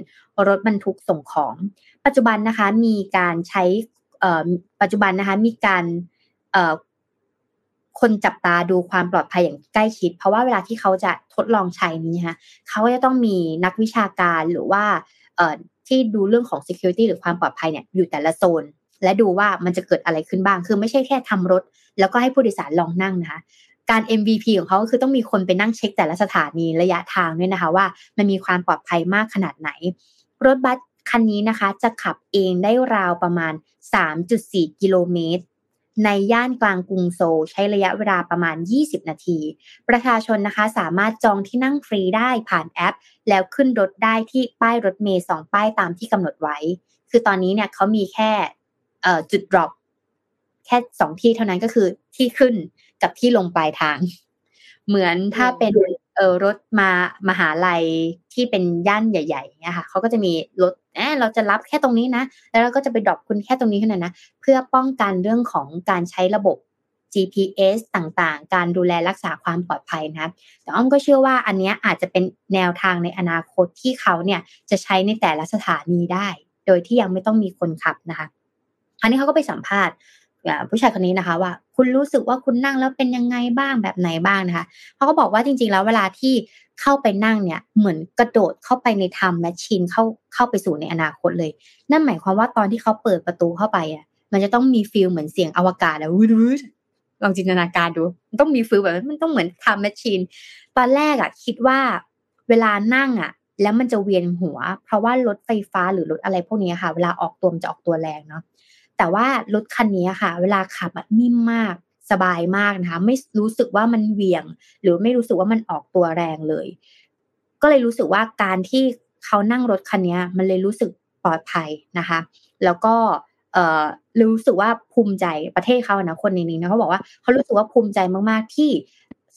รถบรรทุกส่งของ ปัจจุบันนะคะมีการใช้ปัจจุบันนะคะมีการคนจับตาดูความปลอดภัยอย่างใกล้ชิด เพราะว่าเวลาที่เขาจะทดลองใช้นี้นะคะเขาจะต้องมีนักวิชาการหรือว่าที่ดูเรื่องของ security หรือความปลอดภัยเนี่ยอยู่แต่ละโซน และดูว่ามันจะเกิดอะไรขึ้นบ้าง คือไม่ใช่แค่ทำรถ แล้วก็ให้ผู้โดยสารลองนั่งนะคะ การ MVP ของเขาก็คือต้องมีคนไปนั่งเช็คแต่ละสถานีระยะทางด้วยนะคะว่า มันมีความปลอดภัยมากขนาดไหน รถบัสคันนี้นะคะ จะขับเองได้ราวประมาณ 3.4 กิโลเมตร ในย่านกลางกรุงโซลใช้ระยะเวลาประมาณ 20 นาที ประชาชนนะคะสามารถจองที่นั่งฟรีได้ผ่านแอป แล้วขึ้นรถได้ที่ป้ายรถเมย์สองป้ายตามที่กำหนดไว้ คือตอนนี้เนี่ยเขามีแค่จุด drop แค่สองที่เท่านั้นก็คือที่ขึ้นกับที่ลงปลายทาง เหมือนถ้าเป็นเออรถมามหาลัยที่เป็นย่านใหญ่ๆเนี่ยค่ะเขาก็จะมีรถแอบเราจะรับแค่ตรงนี้นะ แล้วเราก็จะไปดรอปคุณแค่ตรงนี้เท่านั้นนะ เพื่อป้องกันเรื่องของการใช้ระบบ GPS ต่างๆ การดูแลรักษาความปลอดภัยนะครับแต่อ้อมก็เชื่อว่าอันนี้อาจจะเป็นแนวทางในอนาคตที่เขาเนี่ยจะใช้ในแต่ละสถานีได้ โดยที่ยังไม่ต้องมีคนขับนะคะ อันนี้เขาก็ไปสัมภาษณ์ ผู้ชายคนนี้นะคะ ว่า คุณรู้สึกว่าคุณนั่งแล้วเป็นยังไงบ้างแบบไหนบ้างนะคะเขาก็บอกว่าจริง ๆ แล้วเวลาที่เข้าไปนั่งเนี่ยเหมือนกระโดดเข้าไปในทำแมชชีนเข้าเข้าไปสู่ในอนาคตเลย นั่นหมายความว่าตอนที่เขาเปิดประตูเข้าไปอะ มันจะต้องมี feel เหมือนเสียงอวกาศแล้ววูดวูดลองจินตนาการดู มันต้องมี feel แบบมันต้องเหมือน time machine ตอนแรกอะ คิดว่าเวลานั่งอะ แล้วมันจะเวียนหัว เพราะว่ารถไฟฟ้าหรือรถอะไรพวกนี้ค่ะ เวลาออกตัวมันจะออกตัวแรงเนาะ แต่ว่ารถคันนี้ค่ะ เวลาขับนิ่มมากสบายมากนะคะไม่รู้สึกว่ามันเหวี่ยง หรือไม่รู้สึกว่ามันออกตัวแรงเลย ก็เลยรู้สึกว่าการที่เขานั่งรถคันนี้มันเลยรู้สึกปลอดภัยนะคะ แล้วก็รู้สึกว่าภูมิใจประเทศเขานะคนนี้นะเขาบอกว่าเขารู้สึกว่าภูมิใจมาก ๆ ที่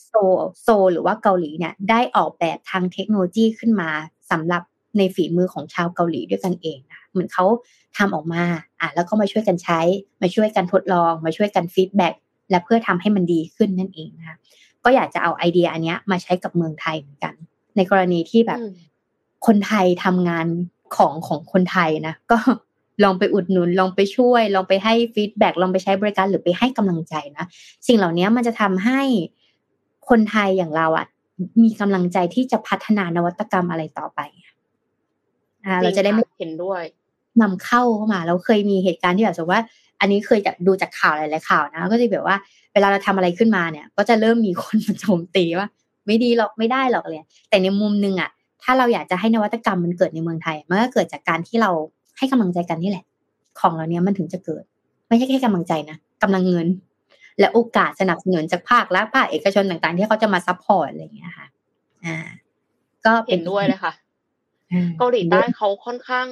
โซลหรือว่าเกาหลีเนี่ยได้ออกแบบทางเทคโนโลยีขึ้นมาสำหรับในฝีมือของชาวเกาหลีด้วยกันเองนะ เหมือนเขาทำออกมาอะแล้วก็มาช่วยกันใช้ มาช่วยกันทดลอง มาช่วยกัน feedback และเพื่อทำให้มันดีขึ้นนั่นเองนะคะก็อยากจะเอาไอเดียอันนี้มาใช้กับเมืองไทยเหมือนกัน ในกรณีที่แบบ คนไทยทำงานของของคนไทยนะก็ลองไปอุดหนุนลองไปช่วย ลองไปให้ฟีดแบ็ลองไปใช้บริการหรือไปให้กำลังใจนะสิ่งเหล่านี้มันจะทำให้คนไทยอย่างเราอะ มีกำลังใจที่จะพัฒนานวัตกรรมอะไรต่อไปอ่าเราจะได้ไม่
เห็นด้วย
นำเข้าเข้ามาเราเคยมีเหตุการณ์ที่แบบสมมติว่า อันนี้เคยจะดูจากข่าวหลายๆข่าวนะ ก็จะแบบว่าเวลาเราทำอะไรขึ้นมาเนี่ย ก็จะเริ่มมีคนมาโจมตีว่า ไม่ดีหรอกไม่ได้หรอกเลยแต่ในมุมนึงอะถ้าเราอยากจะให้นวัตกรรมมันเกิดในเมืองไทย มันก็เกิดจากการที่เราให้กำลังใจกันนี่แหละ ของเราเนี้ยมันถึงจะเกิด ไม่ใช่แค่กำลังใจนะกำลังเงิน และโอกาสสนับสนุนจากภาครัฐภาคเอกชนต่างๆ ที่เขาจะมา support อะไรอย่างเงี้ยค่ะ อ่า ก็
เห็นด้วยเลยค่ะเกาหลีใต้เขาค่อนข้าง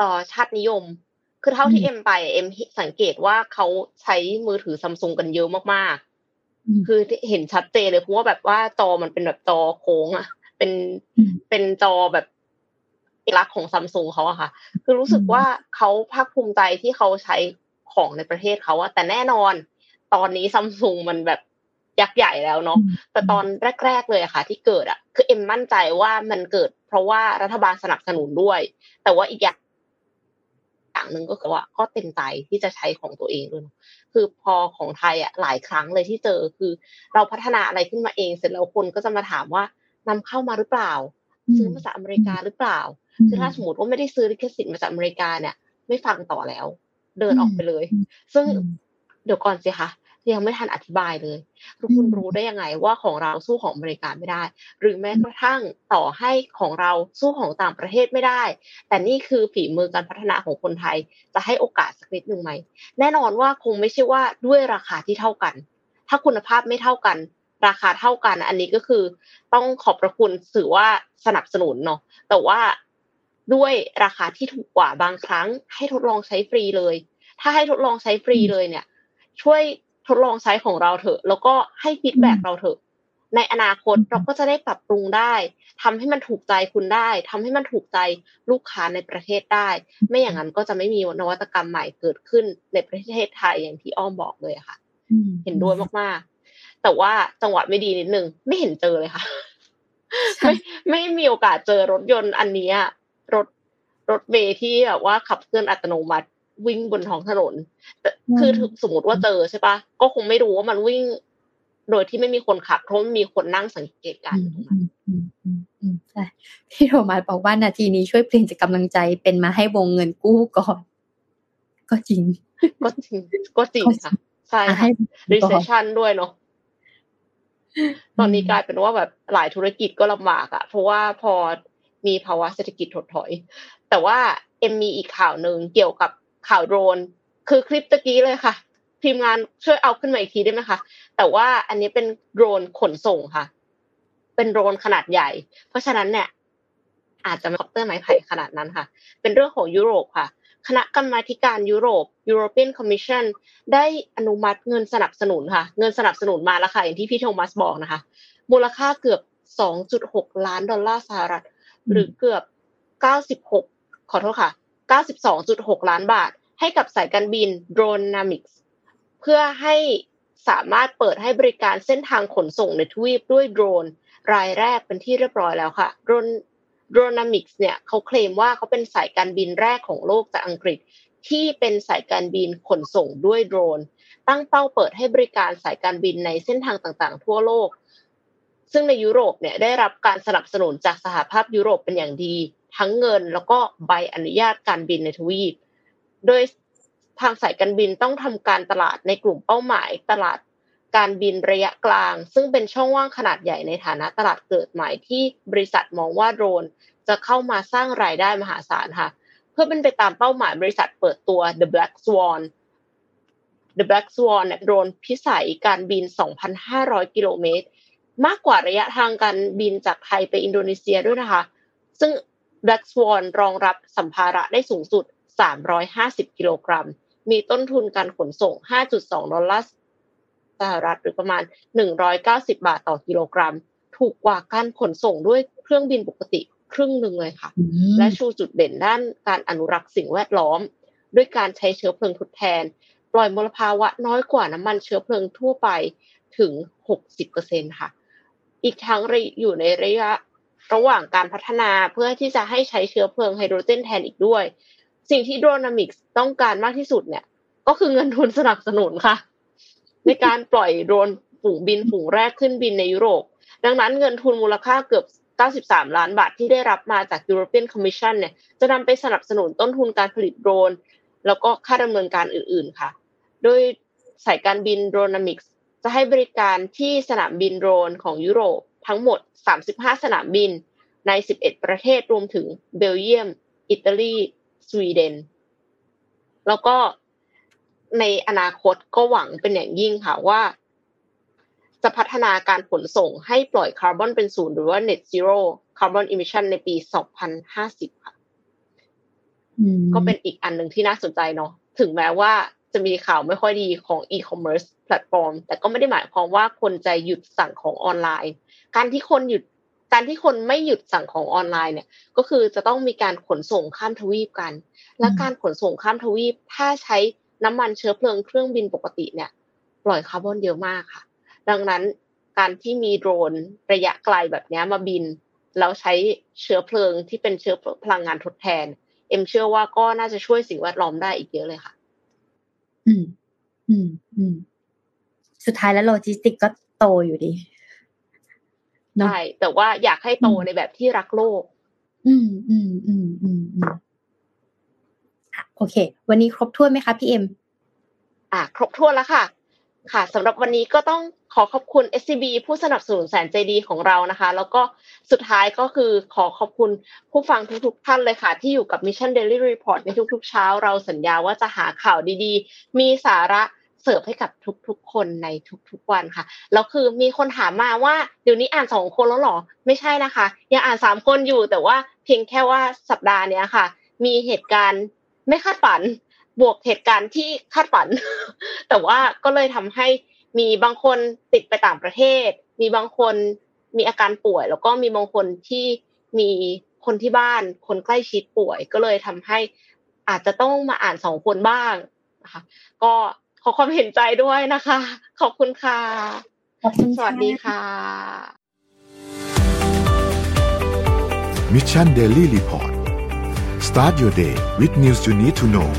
ต่อชาตินิยม คือเท่าที่เอ็มไปเอ็มสังเกตว่าเขาใช้มือถือซัมซุงกันเยอะมากๆ คือเห็นชัดเจนเลยเพราะว่าแบบว่าจอมันเป็นแบบจอโค้งอะ เป็นเป็นจอแบบเอกลักษณ์ของซัมซุงเขาอะค่ะ คือรู้สึกว่าเขาภาคภูมิใจที่เขาใช้ของในประเทศเขาอะแต่แน่นอน ตอนนี้ซัมซุงมันแบบยักษ์ใหญ่แล้วเนาะแต่ตอนแรก ๆ เลยอะค่ะ ที่เกิดอะคือเอ็มมั่นใจว่ามันเกิด เพราะว่ารัฐบาลสนับสนุนด้วย แต่ว่าอีกอย่าง อย่างหนึ่งก็คือว่าก็เต็มใจที่จะใช้ของตัวเองด้วยคือพอของไทยอะหลายครั้งเลยที่เจอคือ เราพัฒนาอะไรขึ้นมาเองเสร็จแล้วคนก็จะมาถามว่านำเข้ามาหรือเปล่า ซื้อมาจากอเมริกาหรือเปล่าคือถ้าสมมติว่าไม่ได้ซื้อลิขสิทธิ์มาจากอเมริกาเนี่ย ไม่ฟังต่อแล้ว เดินออกไปเลย ซึ่งเดี๋ยวก่อนสิคะ ยังไม่ทันอธิบายเลยทุกคนรู้ได้ยังไงว่าของเราสู้ของอเมริกาไม่ได้ หรือแม้กระทั่งต่อให้ของเราสู้ของต่างประเทศไม่ได้ แต่นี่คือฝีมือการพัฒนาของคนไทย จะให้โอกาสสักนิดหนึ่งไหมแน่นอนว่าคงไม่ใช่ว่าด้วยราคาที่เท่ากัน ถ้าคุณภาพไม่เท่ากัน ราคาเท่ากัน อันนี้ก็คือต้องขอบพระคุณสื่อว่าสนับสนุนเนาะแต่ว่าด้วยราคาที่ถูกกว่าบางครั้ง ให้ทดลองใช้ฟรีเลย ถ้าให้ทดลองใช้ฟรีเลยเนี่ย ช่วย ทดลองใช้ของเราเถอะ แล้วก็ให้ feedback เราเถอะ ในอนาคตเราก็จะได้ปรับปรุงได้ทำให้มันถูกใจคุณได้ทำให้มันถูกใจลูกค้าในประเทศได้ ไม่อย่างนั้นก็จะไม่มีนวัตกรรมใหม่เกิดขึ้นในประเทศไทยอย่างที่อ้อมบอกเลยค่ะ เห็นด้วยมากๆ แต่ว่าจังหวะไม่ดีนิดนึงไม่เห็นเจอเลยค่ะ ไม่ไม่มีโอกาสเจอรถยนต์อันนี้รถรถเมย์ที่แบบว่าขับเคลื่อนอัตโนมัติ วิ่งบนท้องถนนแต่คือสมมติว่าเจอใช่ปะก็คงไม่รู้ว่ามันวิ่ง โดยที่ไม่มีคนขับเพราะมีคนนั่งสังเกตการอยู่ตรงนั้น
ใช่พี่โทมัสบอกว่านาทีนี้ช่วยเปลี่ยนจากกำลังใจเป็นมาให้วงเงินกู้ก่อน ก็จริง
ก็จริงก็จริงค่ะใช่ค่ะ recession ด้วยเนาะตอนนี้กลายเป็นว่าแบบหลายธุรกิจก็ลำบากอะเพราะว่าพอมีภาวะเศรษฐกิจถดถอย แต่ว่าเอ็มมีอีกข่าวหนึ่งเกี่ยวกับ ข่าวโดรน คือคลิปตะกี้เลยค่ะ ทีมงานช่วยเอาขึ้นมาอีกทีได้ไหมคะ แต่ว่าอันนี้เป็นโดรนขนส่งค่ะ เป็นโดรนขนาดใหญ่ เพราะฉะนั้นเนี่ย อาจจะไม่คอปเตอร์ไม้ไผ่ขนาดนั้นค่ะ เป็นเรื่องของยุโรปค่ะ คณะกรรมาการยุโรป European Commission ได้อนุมัติเงินสนับสนุนค่ะ เงินสนับสนุนมาแล้วค่ะอย่างที่พี่โทมัสบอกนะคะ มูลค่าเกือบ 2.6 ล้านดอลลาร์สหรัฐ หรือเกือบ 96 ขอโทษค่ะ 92.6 ล้านบาท ให้กับสายการบิน Dronamics เพื่อให้สามารถเปิดให้บริการเส้นทางขนส่งในทวีปด้วยโดรน รายแรกเป็นที่เรียบร้อยแล้วค่ะ Dron Dronamics เนี่ยเขาเคลมว่าเขาเป็นสายการบินแรกของโลกจากอังกฤษ ที่เป็นสายการบินขนส่งด้วยโดรน ตั้งเป้าเปิดให้บริการสายการบินในเส้นทางต่างๆ ทั่วโลก ซึ่งในยุโรปเนี่ยได้รับการสนับสนุนจากสหภาพยุโรปเป็นอย่างดี ทั้งเงินแล้วก็ใบอนุญาตการบินในทวีป โดยทางสายการบินต้องทำการตลาดในกลุ่มเป้าหมาย ตลาดการบินระยะกลาง ซึ่งเป็นช่องว่างขนาดใหญ่ในฐานะตลาดเกิดใหม่ที่บริษัทมองว่าโดรน จะเข้ามาสร้างรายได้มหาศาลค่ะ เพื่อเป็นไปตามเป้าหมายบริษัทเปิดตัว The Black Swan The Black Swan เนี่ยโดรนพิสัยการบิน 2,500 กิโลเมตร มากกว่าระยะทางการบินจากไทยไปอินโดนีเซียด้วยนะคะ ซึ่ง Black Swan รองรับสัมภาระได้สูงสุด 350 กิโลกรัม มีต้นทุนการขนส่ง 5.2 ดอลลาร์สหรัฐหรือประมาณ 190 บาทต่อกิโลกรัม ถูกกว่าการขนส่งด้วยเครื่องบินปกติครึ่งหนึ่งเลยค่ะ และชูจุดเด่นด้านการอนุรักษ์สิ่งแวดล้อม ด้วยการใช้เชื้อเพลิงทดแทน ปล่อยมลภาวะน้อยกว่าน้ำมันเชื้อเพลิงทั่วไปถึง 60%ค่ะ อีกทั้งอยู่ในระยะ ระหว่างการพัฒนาเพื่อที่จะให้ใช้เชื้อเพลิงไฮโดรเจนแทนอีกด้วย สิ่งที่โดรนามิกส์ต้องการมากที่สุดเนี่ย ก็คือเงินทุนสนับสนุนค่ะ ในการปล่อยโดรนฝูงบินฝูงแรกขึ้นบินในยุโรป ดังนั้นเงินทุนมูลค่าเกือบ 93 ล้านบาทที่ได้รับมาจาก European Commission เนี่ย จะนำไปสนับสนุนต้นทุนการผลิตโดรน แล้วก็ค่าดำเนินการอื่นๆค่ะ โดยสายการบินโดรนามิกส์จะให้บริการที่สนามบินโดรนของยุโรป ทั้งหมด 35 สนามบินใน 11 ประเทศรวมถึงเบลเยียม อิตาลี สวีเดน แล้วก็ในอนาคตก็หวังเป็นอย่างยิ่งค่ะว่า จะพัฒนาการขนส่งให้ปล่อยคาร์บอนเป็นศูนย์หรือว่า net zero carbon emission ในปี 2050 ค่ะก็เป็นอีกอันหนึ่งที่น่าสนใจเนาะถึงแม้ว่า จะมีข่าวไม่ค่อยดีของ e-commerce แพลตฟอร์ม แต่ก็ไม่ได้หมายความว่าคนจะหยุดสั่งของออนไลน์ การที่คนหยุดการที่คนไม่หยุดสั่งของออนไลน์เนี่ย ก็คือจะต้องมีการขนส่งข้ามทวีปกัน และการขนส่งข้ามทวีป ถ้าใช้น้ำมันเชื้อเพลิงเครื่องบินปกติเนี่ย ปล่อยคาร์บอนเยอะมากค่ะ ดังนั้นการที่มีโดรนระยะไกลแบบนี้มาบิน แล้วใช้เชื้อเพลิงที่เป็นเชื้อพลังงานทดแทน เอ็มเชื่อว่าก็น่าจะช่วยสิ่งแวดล้อมได้อีกเยอะเลยค่ะ
อืม อืม อืม สุดท้ายแล้วโลจิสติกก็โตอยู่ดี
ใช่แต่ว่าอยากให้โตในแบบที่รักโลก
อืม อืม อืม อืม อืมโอเค วันนี้ครบถ้วนไหมคะพี่เอ็ม
อ่าครบถ้วนแล้วค่ะ ค่ะสำหรับวันนี้ก็ต้อง ขอขอบคุณ SCB ผู้สนับสนุนแสนใจดีของเรานะคะ แล้วก็สุดท้ายก็คือขอขอบคุณผู้ฟังทุกๆท่านเลยค่ะ ที่อยู่กับ Mission Daily Report ในทุกๆเช้า เราสัญญาว่าจะหาข่าวดีๆ มีสาระเสิร์ฟให้กับทุกๆ คนในทุกๆวันค่ะแล้วคือมีคนถามมาว่าเดี๋ยวนี้อ่านสองคนแล้วหรอ ไม่ใช่นะคะยังอ่านสามคนอยู่แต่ว่าเพียงแค่ว่าสัปดาห์เนี้ยค่ะ มีเหตุการณ์ไม่คาดฝัน บวกเหตุการณ์ที่คาดฝัน แต่ว่าก็เลยทำให้ มีบางคนติดไปต่างประเทศ มีบางคนมีอาการป่วย แล้วก็มีบางคนที่มีคนที่บ้านคนใกล้ชิดป่วย ก็เลยทำให้อาจจะต้องมาอ่านสองคนบ้างนะคะก็ขอความเห็นใจด้วยนะคะ ขอบคุณค่ะ
ขอบคุณ
สวัสดีค่ะ
Mission Daily Report start your day with news you need to know